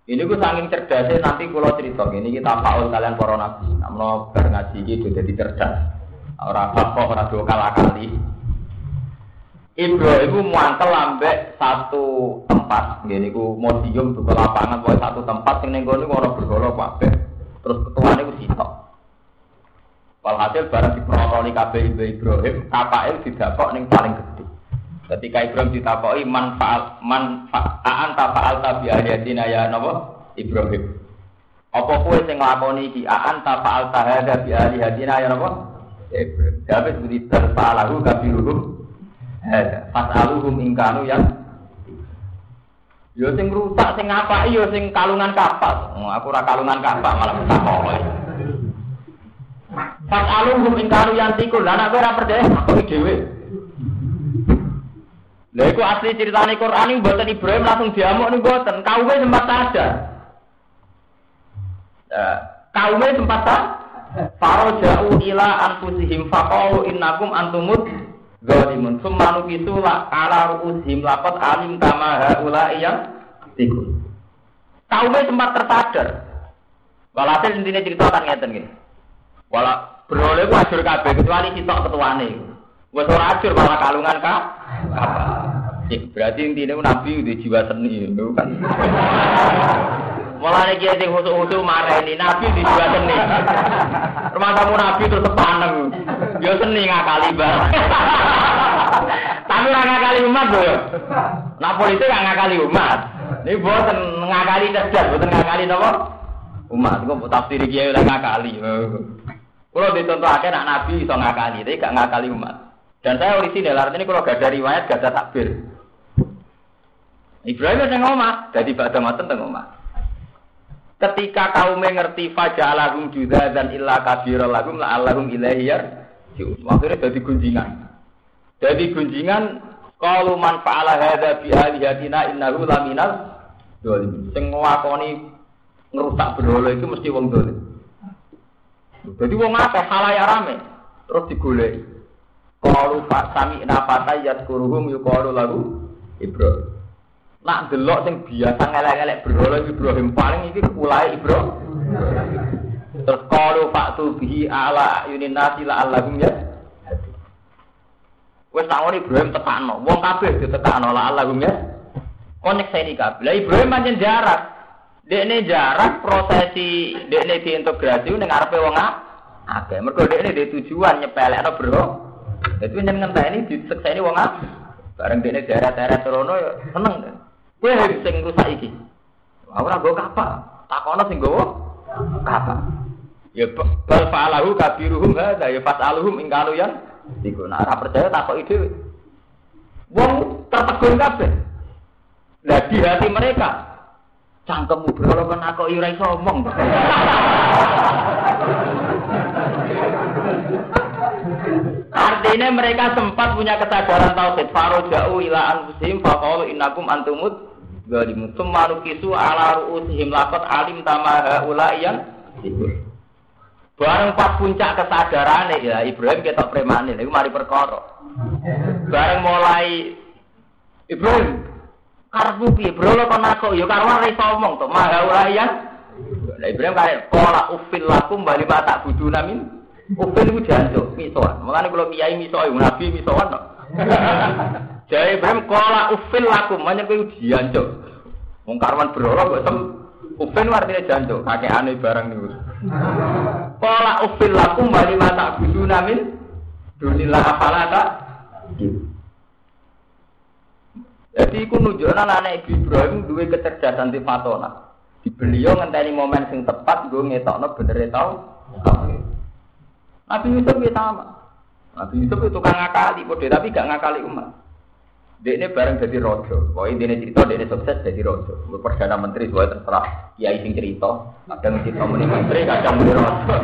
Ini gue saking cerdasnya nanti kalau cerita ini kita paul kalian para nabi. Namun bar ngaji itu jadi cerdas. Orang apa orang dua kali kali. Ibrahim muantel ambek satu tempat. Gini gue museum ke lapangan buat satu tempat. Yang nenggo ini orang bergolo pakai. Terus ketuanya gue sitok. Walhasil barang diprotoli kabeh Ibrahim, tidak kok neng paling. Ketika Ibrahim ditakoki man faal man fa'an ta faal ta bi ayatina ya napa Ibrahim. Apa kowe sing nglakoni iki aan ta faal ta hada bi ayatina ya napa Ibrahim. Jawab seperti terfalahu kabiruhum. Fasaluhum ingkanu yang Yo sing rusak sing apa yo sing kalungan kapal. Oh, aku ora kalungan kapal malah takok. Fasaluhum ingkanu yang tikul. Lah nek ora percaya kok dhewe. Lha iku asli ceritane Quran iki mboten Ibrahim langsung diamuk ning mboten, kaume sempat sadar. Nah, kaume sempat sadar. Faro jauh ila anfusihim faqalu innakum antumut zalimun. Summa nukisu la ala ru'usihim laqad alim kama haula yang tikun. Kaume sempat tersadar. Walhasil intinya cerita akan ngeten nggih. Wala beroleh ku ajur kabeh kecuali sitok ketuane. Wes ora ajur malah kalungan kak. Berarti intinya Nabi udah jiwa seni itu kan. Mulai dia sing khusus-khusus marah ini Nabi di jiwa seni. Rumah tamu Nabi terus sepaneng. Dia seni ngakali bar. Tapi nggak ngakali umat loh ya. Nah polisi nggak ngakali umat. Ini buatan ngakali cerdas, buatan ngakali nopo. Umat, kok tafsir dia udah ngakali. Kalau dicontoh aja nak Nabi so ngakali, tapi gak ngakali umat. Dan saya orisinil, artinya kalau gak ada riwayat, gak ada takbir. Ibrahim yang ngomah, jadi pada matan teng. Ketika kaum mengerti fajalahum juga dan ilah kabir lahum la allahum ilahiyar, akhirnya jadi gunjingan. Jadi gunjingan kalau man fa'ala hadza bi alihatina innahu laminal dolim. Sing nglakoni ngerusak berhala itu mesti wong dolim. Jadi wong akeh halaya rame terus digoleki. Qalu fa sami nafata yadkuruhum yuqalu lagu Ibrahim. Nak delok sing biasa ngelek-ngelek berhala Ibrahim paling iki ulai Ibrahim. Terus qalu fa'tu bihi ala yunin nasi la allahum ya. Wes tak Ibrahim tekano, wong kabeh ditekano la allahum ya. Konek saya ini. Lah Ibrahim pancen jarak. Dekne jarak prosesi dekne diintegrasi ning ngarepe wong akeh. Mergo dekne di tujuan nyepelekno bro. Dadi nyen ini disekseni wong akeh. Bareng dekne daerah-daerah Trono ya seneng. Kowe sing rusak iki. Ora nggo kapal. Takono sing nggo kapal. Ya bal fa'alahu kabiruhum hadza ya fas'aluhum ing kanu yang iku nek ora percaya takoki dhewe. Wong tertegun kabeh. Lah di hati mereka cangkemmu berolo kan aku ora iso omong. Artinya mereka sempat punya kesadaran tauhid. Faro jauh ila anfusihim faqalu innakum antumut zalimun. Tsumma nukisu ala ru'usihim laqad alim tama haula yang Bareng pas puncak kesadaran ya Ibrahim kita premane niku mari perkara. Bareng mulai Ibrahim karbu piye bro lo kon aku ya karo ora iso omong to yang Lah Ibrahim kare pola ufil lakum bali ma tak budu namin ufil iku jancuk misoan. Mulane kula kiai miso nabi misoan to. (laughs) Jadi Ibrahim kola ufil lakum, banyak kowe jancuk. Wong karwan berolo kok tem ufil artinya jancuk, aneh barang niku. Kola ufil lakum bali mata budu namin dunillah apalata. Jadi iku nunjukna anak Ibrahim duwe kecerdasan di fatona. Di beliau ngenteni momen sing tepat gue ngetokno bener tau. Nabi Yusuf ya sama. Nabi Yusuf itu tukang ngakali, tapi gak ngakali umat. Dia ini bareng jadi rojo. Pokoknya dia cerita, dia ini sukses jadi rojo. Perdana menteri, soalnya terserah. Kiai sing cerita. Kadang cerita muni menteri, kadang muni rojo.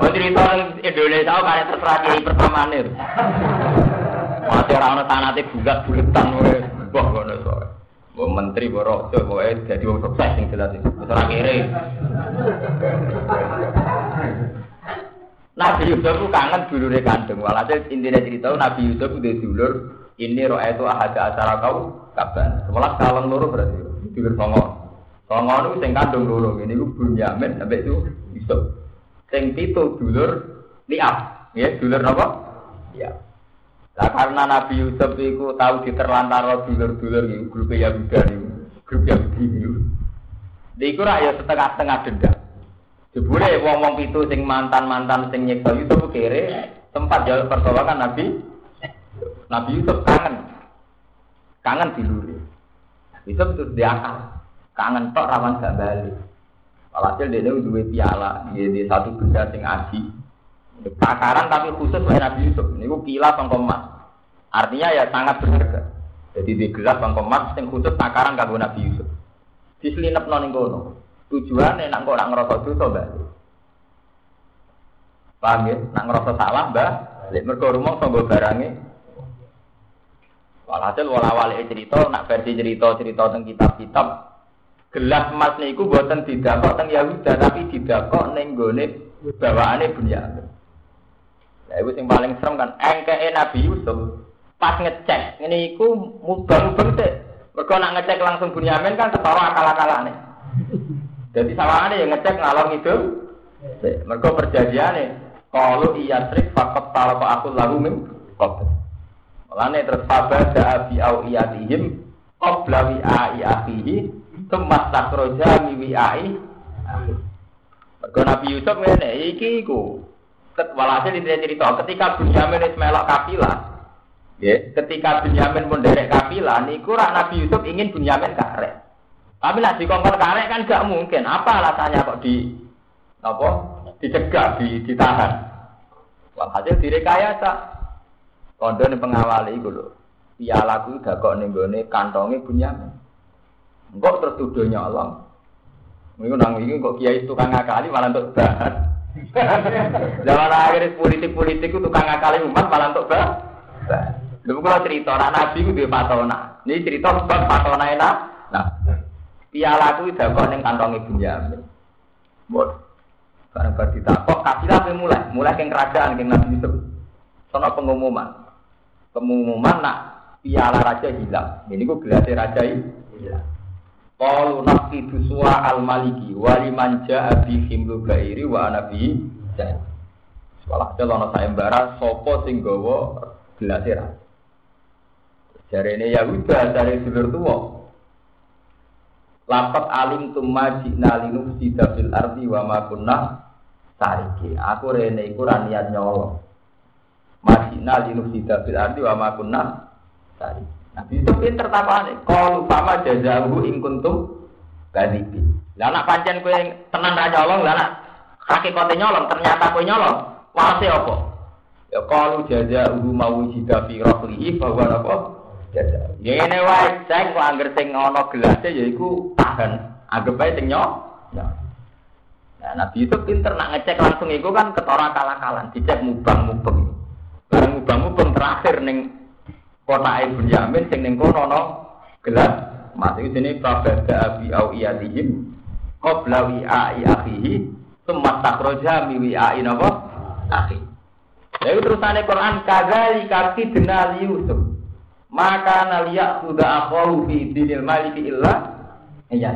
Oh cerita Indonesia, kan terserah kiai pertama nih. Masih orang tanah bulat bulatan, wah ngono soalnya. Wah menteri, wah rojo, pokoknya jadi orang sukses yang jelas itu. Terserah kiri. Nabi Yusuf itu kangen dulu kandung. Walhasil intinya cerita Nabi Yusuf udah dulur ini roh itu ada acara kau kapan? Sebelah kaleng loro berarti. Dulur songo. Songo itu sing kandung loro. Ini gue Bunyamin sampai itu Yusuf. Sing pitu dulur liap. Ya, dulur apa? Ya. Nah, karena Nabi Yusuf itu tahu diterlantar dulur-dulur itu grup Yahuda ini, grup Yahudi itu. Di iku ya setengah-setengah dendam. Jebule wong-wong pitu sing mantan-mantan sing nyeksa Yusuf kere tempat jalur pertolongan Nabi Nabi Yusuf kangen. Kangen diluri. Yusuf terus diakal. Kangen tok rawan gak balik. Walhasil dia itu dua piala, dia di satu benda sing aji. Takaran tapi khusus oleh Nabi Yusuf. Ini gue piala pengkomas. Artinya ya sangat berharga. Jadi di gelas pengkomas yang khusus takaran kagum Nabi Yusuf. Diselinap noning kono. Tujuannya nak kok nak ngerasa dosa balik. Paham ya? Nak ngerasa salah, mbak. Lihat mereka rumah sama barangnya Walhasil wala wali cerita, nak versi cerita cerita tentang kitab-kitab, gelas emas niku buatan tidak kok tentang Yahuda, tapi tidak kok nenggone bawaane Bunyamin. Nah, itu yang paling serem kan, engke Nabi Yusuf pas ngecek, ini iku mubang-mubang sih. Mereka nak ngecek langsung Bunyamin kan ketawa akal-akalane. Jadi sama yang ngecek ngalor itu, mereka perjanjian kalau iya trik fakot kalau aku lalu min Lane terus fabada bi au iyatihim qabla wi ai akhihi thumma takhraja mi wi ai Mergo Nabi Yusuf ngene iki iku walhasil ini cerita ketika Bunyamin wis melok kafilah ya ketika Bunyamin pun derek kafilah niku rak Nabi Yusuf ingin Bunyamin karek. Tapi lah dikongkon karek kan gak mungkin. Apa alasannya kok di apa dicegah di, ditahan? Walhasil direkayasa Kondo nih pengawali itu loh. Piala ku gak kok nih gue kantongnya punya. Terus tuduh nyolong. Mungkin nang ini kok kiai tukang ngakali malah untuk bahan. (laughs) Zaman akhir politik-politik itu tukang ngakali umat malah untuk bahan. Lalu kalau cerita orang nabi itu dia patona. Ini cerita sebab patona enak. Nah, piala ku gak kok nih kantongnya punya. Buat. Karena berarti tak kok kafilah mulai, mulai ke kerajaan ke Nabi Yusuf. Sono pengumuman pengumuman nak piala raja hilang. Ini gue gelasnya raja hilang. Kalau nafi duswa al maliki wali manja abi himlu gairi wa nabi dan sekolah lono sayembara sopo sing gawa gelasnya raja. Jari ini Yahuda dari dulur tua. Lapat alim tumma jina linuf sida fil ardi wa ma kunna tariki. Aku rene iku niat nyolong. Masina linufsida bil ardi wa ma kunna tadi. Nabi itu pinter tapane. Kalau sama jazahu ing kuntum kadibi. Lah anak pancen kowe tenan ra nyolong, lah anak hakikate nyolong ternyata kowe nyolong. Wase apa? Ya kalau jazahu mau jida fi rahlihi bahwa apa? Jaza. Ya ini wae cek kok angger sing ana gelasnya yaiku tahan. Anggap ae sing nyok. Nah, Nabi itu pinter nak ngecek langsung itu kan ketora kalah-kalan, dicek mubang-mubang. Barang mubang-mubang terakhir ning kota Ibn Yamin sing ning kono no? Gelas. Mati sini prabada abi au iyadihim qabla wi'ai akhihi summa takroja mi wi'ai napa? Akhi. Lalu terusane Quran kadzali kaki denal Yusuf maka naliyak sudah akhalu fi dinil maliki illa iya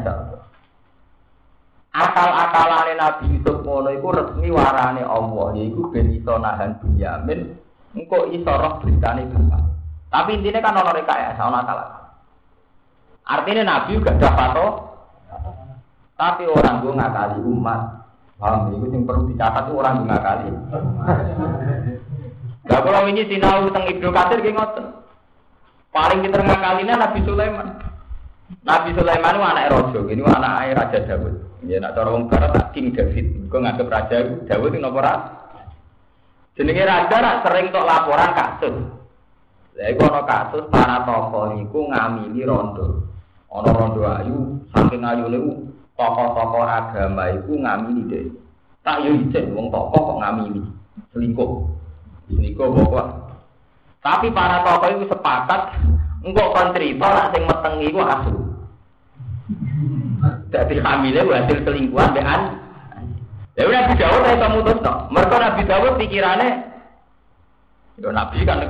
akal-akalane Nabi Yusuf ngono iku resmi warane Allah yaiku ben iso nahan Bunyamin engkau iso roh beritane bapak. Tapi intinya kan ono rekayasa, ono akal Artinya Nabi juga ada pato, tapi orang gue ngakali umat. Paham? Itu yang perlu dicatat itu orang gue ngakali. Gak kalau ini sinau tentang Ibnu Katsir ki ngoten. Paling kita ngakalinya Nabi Sulaiman. Nabi Sulaiman itu anak Raja, ini anak Raja Dawud. Ya nak cara wong barat King David. Kau nganggep Raja Dawud itu nopo Jenenge raja rak sering tok laporan kasus. Lah iku ana kasus para tokoh niku ngamili rondo. Ana rondo ayu, saking ayune tokoh-tokoh agama iku ngamili deh. Tak yo ijek wong tokoh kok ngamili. Selingkuh. Selingkuh pokok. Tapi para tokoh itu sepakat engkau kon cerita nak sing meteng iku asu. Dadi hamile hasil selingkuhan mbek an. Ya Nabi Dawud ayo mutus no. Mereka Nabi Dawud pikirannya, ya Nabi kan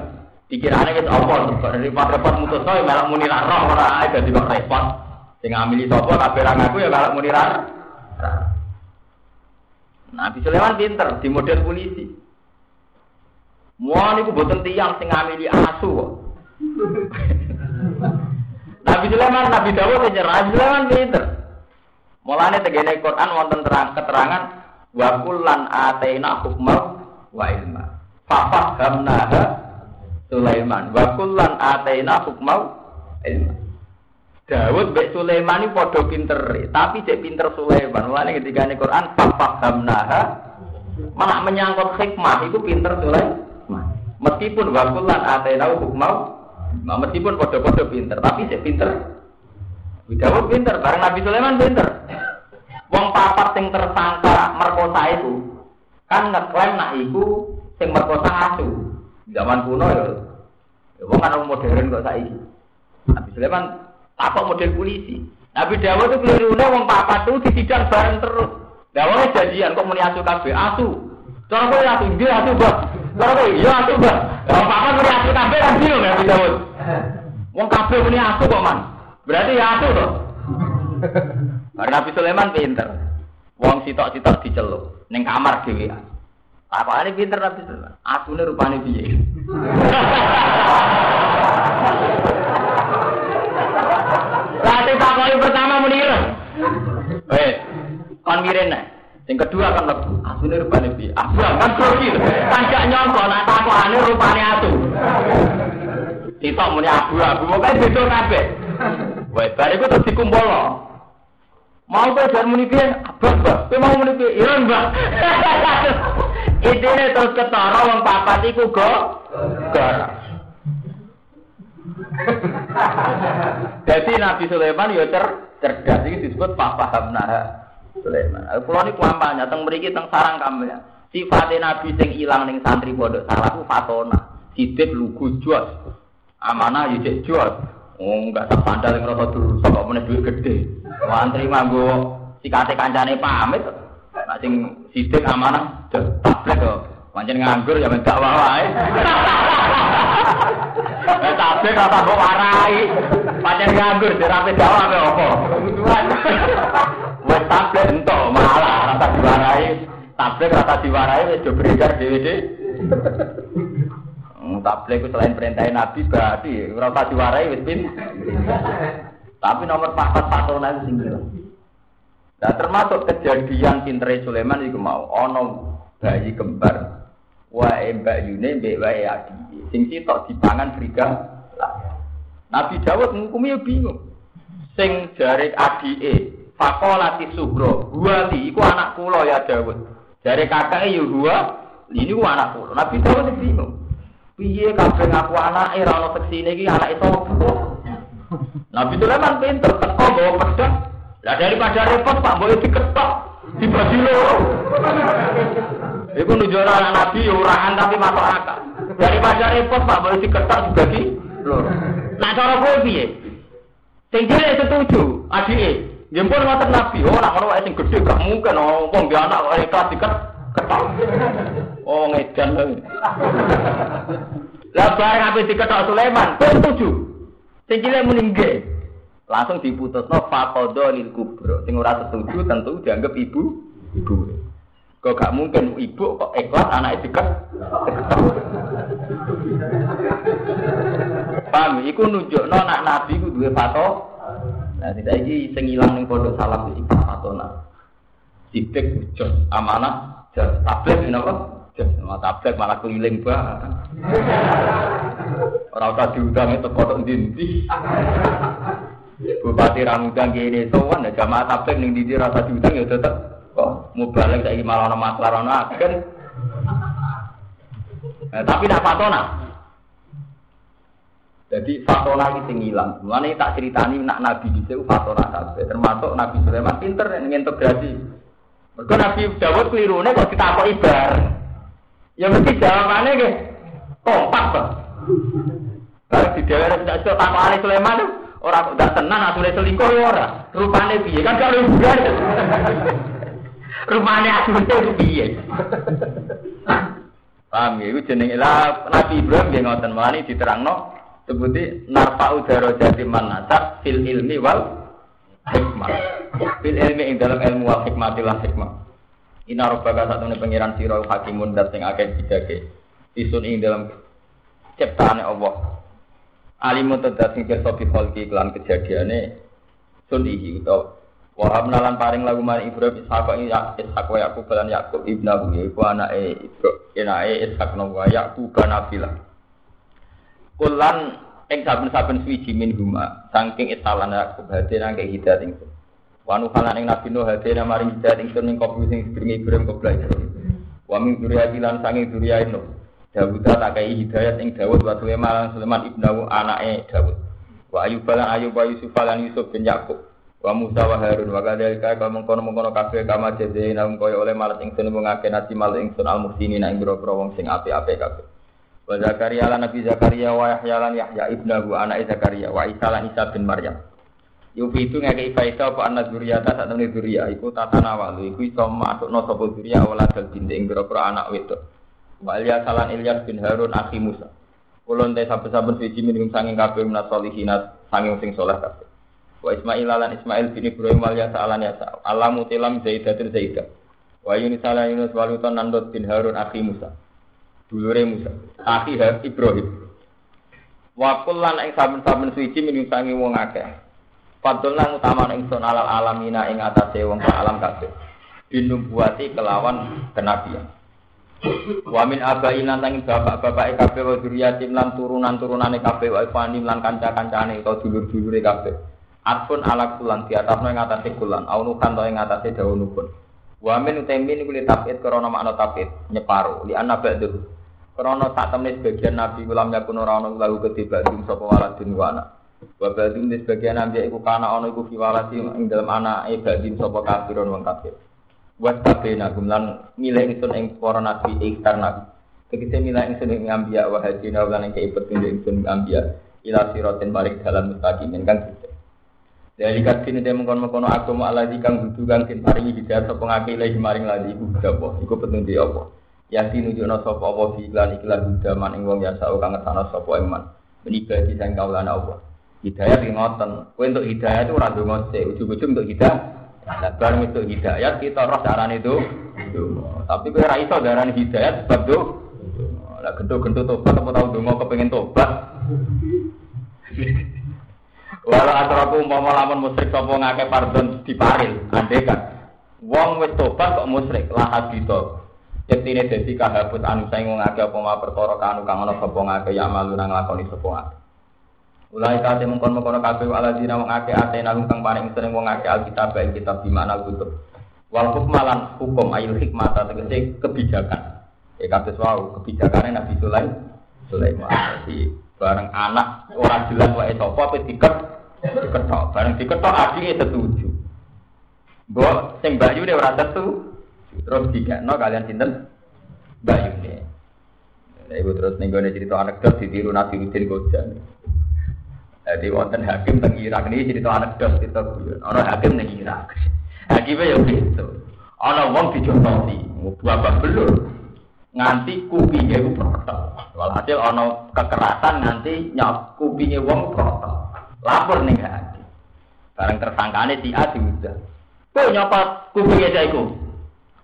pikirannya kita apa? Repot-repot mutus no, ya malah muni roh ora ae dadi kok repot. Sing ngamili sapa kabeh ra ngaku ya malah muni Nabi Sulaiman pinter di model polisi. Mau niku boten tiang sing ngamili asu. (laughs) Nabi Sulaiman, Nabi Dawud nyerah, Nabi Sulaiman pinter. Mulane tegene Quran wonten terang keterangan wa kullan ataina hukma wa ilma. Fafahamnaha Sulaiman wa kullan ataina hukma ilma. Dawud mbek Sulaiman iki padha pinter, tapi cek pinter Sulaiman. Mulane ketika ini Quran fafahamnaha malah menyangkut hikmah itu pinter Sulaiman. Meskipun wa kullan ataina hukma meskipun padha-padha pinter, tapi cek pinter Dawud pinter, bareng Nabi Sulaiman pinter. Wong papat sing tersangka merkosa itu kan ngeklaim nak iku sing merkosa asu. Zaman kuno ya. Ya wong kan modern kok saiki. Nabi Sulaiman apa model polisi. Nabi Dawud itu kelirune wong papat itu disidang bareng terus. Dawudnya jadian kok muni asu kabeh asu. Cara kowe asu ndi asu, Mbak. Cara kowe iya asu, Mbak. Wong papat muni asu kabeh kan bingung Nabi Dawud. Wong kabeh muni asu kok, Man. Berarti ya asu toh. Karena Nabi Sulaiman pinter. Wong sitok-sitok diceluk ning kamar dhewe. Apa ini pinter Nabi Sulaiman? Asune rupane piye? (laughs) Latih takoi pertama menir. Eh, kon miren Yang kedua kan lebu. Asune rupane piye? Asu kan grogi. Kan gak nyongko nek takokane rupane asu. Sitok muni abu-abu, pokoke beda kabeh. Wah, bar iku terus dikumpul Mau kok jar muni piye? Abah, Mbak. Kowe mau muni piye? Iya, Mbak. (laughs) Intine terus ketara wong papat iku go. Jadi (laughs) Nabi Sulaiman ya cer cerdas iki disebut papa hamna Sulaiman. Kulo niku kampanye teng mriki teng sarang kampanye. Sifate Nabi sing ilang ning santri pondok salah ku fatona. Sidik lugu jos. Amanah yo cek jos. Oh, enggak tak sandal yang rasa dulu, kok meneh duit gede. Wantri manggo sikate kancane pamit. Nak sing sidik amanah, tablet kok. Pancen nganggur ya men dakwah wae. Eh (laughs) tablet kata kok warai. Pancen nganggur dirape dakwah kok apa? (laughs) Wes tablet entuk malah rasa diwarai. Tablet rasa diwarai wis do beredar dhewe-dhewe. Tabligh selain perintah Nabi berarti ora usah diwarai wis pin. Tapi nomor papat patona sing Nah termasuk kejadian pintere Sulaiman itu mau ono bayi kembar. Wae mbak Yune mbek wae adi. Sing sitok dipangan friga Nabi Dawud ngukumi bingung. Sing jare adike fakolati sugro buati iku anak kula ya Dawud. Jare kakake yo gua ini ku anak kula. Nabi Dawud bingung Piye kabeh ngaku anake ora ono seksine iki anake sapa? Nabi Sulaiman pinter teko bawa pedang. Lah daripada repot Pak boleh diketok dibagi loro. Iku nunjukno anak Nabi urahan tapi masuk akal. Daripada repot Pak boleh diketok dibagi loro. Nah cara kowe piye? Sing dhewe setuju, adike. Jempol ngoten Nabi, oh nak ono sing gedhe gak mungkin oh wong dia anak kok ikhlas diket ketok. Oh ngedan lho. Lah bareng ape diketok Sulaiman, kowe setuju. Sing cilik muni Langsung diputusno faqadha lil kubra. Sing ora setuju tentu dianggap ibu ibu. Kok gak mungkin ibu kok ikhlas anaknya diket. Paham, iku nunjukno nak nabi ku duwe fato. Nah, tidak iki sing ilang ning pondok salaf iki fatona. Sidik jos amanah, jos tablet napa? Mau tablet malah keliling banget. Orang usah diundang itu kodok dinti. Bupati Ramudang gini sowan ya jamaah tablet ning di rasa diundang ya tetep kok mau balik saiki malah ana masalah ana agen. Eh, tapi nak patona. Jadi fatona iki sing ilang. Mulane tak ceritani nak Nabi dhisik fatona kabeh. Termasuk Nabi Sulaiman pinter integrasi. Mergo Nabi Dawud kelirune kok ditakoki bareng. Ya mesti jawabannya nggih kompak kok. Lalu di daerah tidak tak takokane Sulaiman orang kok gak tenan asule selingkuh ya ora. Rupane piye kan kalau bulan. Rupane asule piye. Paham ya, itu jenenge lah Nabi Ibrahim nggih ngoten melani diterangno sebuti narfa udara jadi manasa fil ilmi wal hikmah fil ilmi ing dalam ilmu wal hikmatilah hikmah. Ina robbaka satu ini pengiran siro hakimun dat sing akeh bidake isun ing dalam ciptaane Allah. Alimun tedat sing pirsa bi kholqi kelan kejadiane sun iki utawa Wahab nalan paring lagu mari Ibrahim Ishak ya Ishak wa Yakub lan Yakub ibnahu. Yaiku anake Ibrahim anake Ishak wa Yakub nabila Kulan ing saben-saben suwiji min huma saking isalan Yakub hati nang hidayat ingsun. Wanu kalan ing Nabi Nuh hati nang maring hidayat ingsun ning kopi sing sedringe Ibrahim Ibrahim. Wa min dzurriyyati lan saking dzurriyyah Nuh. Dawud tak kei hidayat ing Dawud wa Sulaiman lan Sulaiman ibnahu anake Dawud. Wa Ayub lan Ayub wa Yusuf lan Yusuf bin Yakub. Wa Musa wa Harun wa kadzalika kama mengkono-mengkono kabeh kama jazina kaya oleh malat ingsun mengake nasi mal ingsun al muhsinin ing boro-boro wong sing apik-apik kabeh. Wa Zakaria lan Nabi Zakaria wa Yahya lan Yahya ibnahu anak Zakaria wa Isa lan Isa bin Maryam. Yufi itu ngake faida apa anak zuriyata sak temene zuriya iku tatana walu iku iso masukno sapa zuriya wala dal binte ing pira anak wedok. Wa Ilyas lan Ilyas bin Harun akhi Musa. Kulon te saben-saben siji minum sanging kabeh minat solihinat sanging sing saleh kabeh. Wa Ismail lan Ismail bin Ibrahim wal Yasa lan Yasa. Alamu tilam Zaidatul Zaidah. Wa Yunus lan Yunus walutan Nandot bin Harun akhi Musa dulure Musa. Akhi Ibrahim. Wa kullan ing saben-saben suci minungsangi wong akeh. Fadl lan utama ingsun alal alamina ing atase wong alam kabeh. Dinubuati kelawan kenabian. Wa min abai lan tanging bapak-bapake kabeh wa dzurriyyatin lan turunan-turunane kabeh wa ifanim lan kanca-kancane utawa dulur-dulure kabeh. Atpun ala kulan di atasno ing atase kulan, aunukan to ing atase daunipun. Wa min utamin kulit tapit krana makna tapit nyeparo li anna ba'du Krono tak temen sebagian nabi ulam yakun ora ono lagu ketiba dum sapa waladin wa anak. Di sebagian nabi iku kana ono iku fi waladin ing dalem anake badim sapa kafirun wong kafir. Wa tabena gumlan milih ingsun ing para nabi ikhtar nabi. Tegese milih ingsun ing ambiya wa hadina lan ing keipet ingsun ing ambiya ila balik dalam mustaqimin kan. Dari kasih ini mengkono-mengkono aku mau aladi kang butuh kang kin paringi hidayah sapa ngake lagi maring lagi iku apa iku petunjuk apa yang tinujukna sapa apa fi iklan iklan hudaman ing wong ya sao kang ngetana sapa iman. Menibadi sang kaulana apa hidayah ki ngoten. Kowe untuk hidayah itu ora ndonga sik. Ujug-ujug untuk hidayah. Nah, barang itu hidayah kita roh darah itu tapi kowe ora iso hidayah sebab itu lah gento-gento tobat apa tau ndonga kepengin tobat? Walau atraku umpama lamun musyrik sapa ngake pardon diparil. Andekan wong wis tobat kok musyrik. Lah hadito Yektine dadi kahabut anu saing wong akeh apa ma perkara kanu kang ana sapa ngake ya malu nang lakoni sapa ngake. Ulai kate mengkon-mengkon kabeh ala dina wong akeh atena kang paring sering wong akeh alkitab bae kitab di mana kutub. Wal hukmalan hukum ayil hikmah tegese kebijakan. Ya kados wau kebijakane Nabi Sulaiman. Sulaiman. Jadi bareng anak ora jelas wae sapa pe diket diketok. Bareng diketok adike setuju. Mbok sing bayune ora setuju. Terus no kalian sinten? Bayune. Nah, ibu terus nih gue cerita anekdot ditiru Udin Gojan. Jadi wonten hakim teng Irak ini cerita anekdot cerita guyon. Ono hakim teng Irak. Hakimnya ya gitu. Ono wong dicontohi, bapak belur nganti kupingnya itu protok. Walhasil ono kekerasan nganti nyok kupingnya wong protok. Lapor nih hakim. Barang tersangkane si A diudah. Kok nyopot kupingnya saya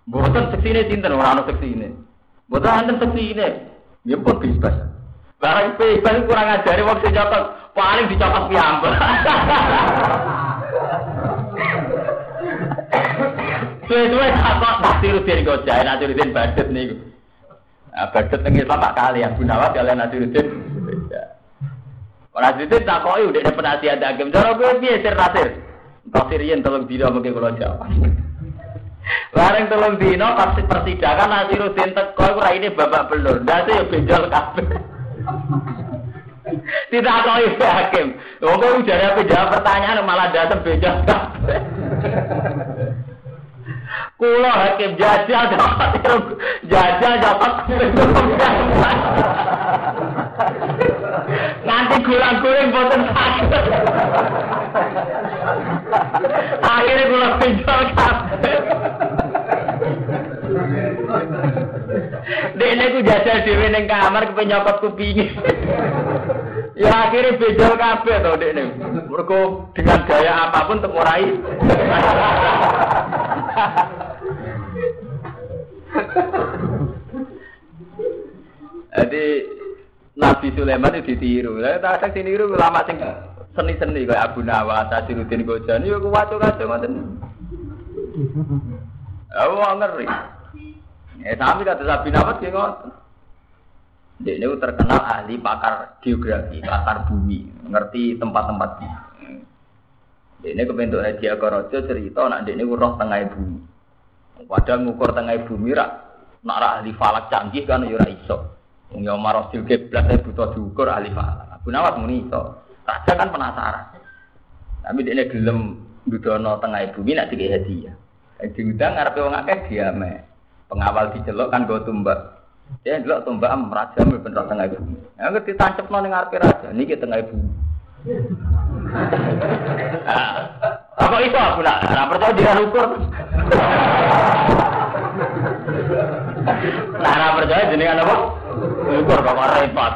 Buatan seksi ini sinten orang ana seksi ini. Buatan anda seksi ini. Ya pun bebas. Barang bebas kurang ajar waktu sing paling dicopot piyambak. Suwe-suwe takok Nasiruddin Gojai, Nasiruddin Badet nih. Nah, Badet tengi Islam kali ya, Gunawan kalian Nasiruddin. Nasiruddin takoki udah ada penasihat hakim. Cara gue piye sir nasir? Tasir yen tolong dina mungkin kalau jawab. Bareng telung dino pas persidangan Nasiruddin teko iku raine babak belur. Ndase ya benjol kabeh. Tidak tahu hakim. Wong kok ujar apa jawab pertanyaan malah datang beja. Kulo hakim jajal dapat jajal dapat Nanti gulang-guling boten sakit. Akhirnya kulo pinjol kabeh. Dene ku jajal dhewe ning kamar kepen nyokot kupinge. ya akhirnya bejol kabeh to dekne. Mergo dengan gaya apa pun untuk murai. Jadi Nabi Sulaiman itu ditiru. Lah tak ada niru ulama sing seni-seni kayak Abu Nawas, Asiruddin Gojani yo kuwaco-kaco ngoten. Aku ngeri. Eh sami kata Sabi Nawas ki ngoten. Dia ini terkenal ahli pakar geografi, pakar bumi, ngerti tempat-tempat di. Dia ini kebentuk Haji Agorojo cerita, nak dia ini roh tengah bumi. Padahal ngukur tengah bumi rak, nak ahli falak canggih kan yura iso. Ya maros juga belas butuh diukur ahli falak. Abu Nawas muni iso. Raja kan penasaran. Tapi dia ini gelem dudono tengah bumi nak tiga hadiah. Diundang ngarepe wong akeh diame. Pengawal dicelok kan go tumbak. Ya delok tombak am raja ben tengah ibu. Ya ngerti tancapno ning ngarepe raja niki tengah ibu. Apa itu aku nak? Nah, percaya dia ukur. Nah, nah percaya jenengan apa? Ukur kok repot.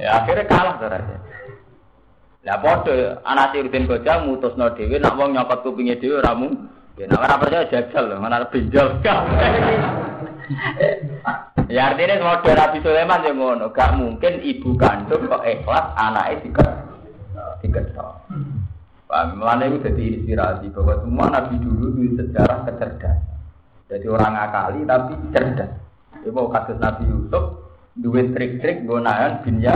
ya akhirnya kalah raja. Lah padha anak Siruddin Goja mutusno dhewe nak wong nyokot kupinge dhewe ora mung Ya, nah, orang percaya jajal loh, mana pinjol (laughs) ya artinya model Nabi Sulaiman yang ngono, gak mungkin ibu kandung kok ikhlas anaknya diket diketok. Paham? Melana itu jadi inspirasi bahwa semua Nabi dulu itu sejarah kecerdasan. Jadi orang akali tapi cerdas. Ibu mau kasus Nabi Yusuf, dua trik-trik gunakan binya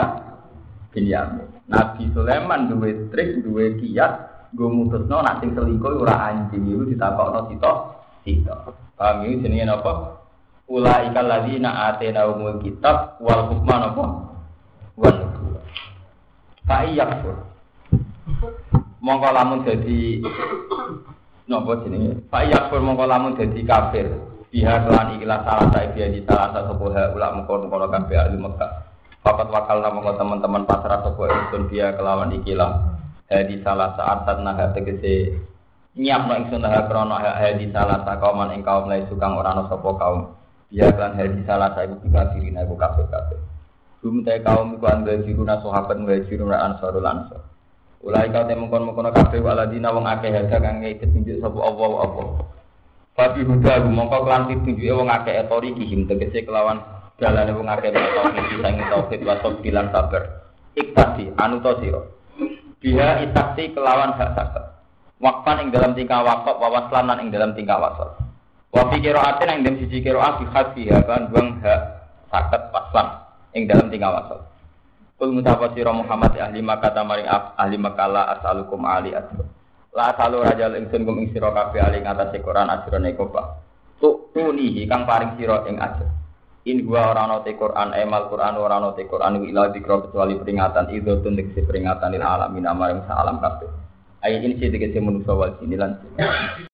Binyamin. Nabi Sulaiman dua trik, dua kiat, gue mutusno nak sing selingkuh ora anjing. Itu ditakokno sito sito. Paham ini jenenge apa ulaika alladzina atena umul kitab wal hukma napa? Wan fa iyakfur. Mongko lamun dadi napa jenenge? Fa iyakfur mongko lamun dadi kafir. Biha kelan ikhlas salah sae dia di salah satu ha ulak mengkono kono kabeh ahli Mekah. Fakat wakal nama teman-teman pasrah sebuah insun dia kelawan ikilah hadi salah saat naha tegese nyiap no ingsun naha krono hadi salah sa kauman ing kaum lai sukang orang sapa kaum. Dia kan hadi salah sa ibu kafirina ibu kafir kafir Bum te kaum iku anda jiruna sahabat wa jiruna ansarul ansar Ulai kau temu kon mengkono kabeh waladina wong akeh harga kang petunjuk sapa Allah apa. Fabi huda mongko kelan pitunjuke wong akeh etori kihim tegese kelawan dalane wong akeh tauhid sing tauhid wa bilan sabar. Iktasi anu to sira. Biha itaksi kelawan hak sakat. Wakfan ing dalam tingkah wakaf, wawaslanan ing dalam tingkah wasal. Wafi kiroatin ing dalam sisi kiroah bihat biha kan buang hak sakat waslan ing dalam tingkah wasal. Kul mutapa sira Muhammad ahli makata maring ahli makala asalukum ali asro. La asalu rajal ingsun kum ing sira kabeh ali ngatas Quran ajrone kopa. Tuk tunihi kang paring sira ing ajr. In gua ora ana te Quran, emal Quran ora ana te Quran ila dikro kecuali peringatan itu tuntik si peringatan il alamin amaring sa alam kabeh. Ayat ini sih dikasih manusia wal sini lan.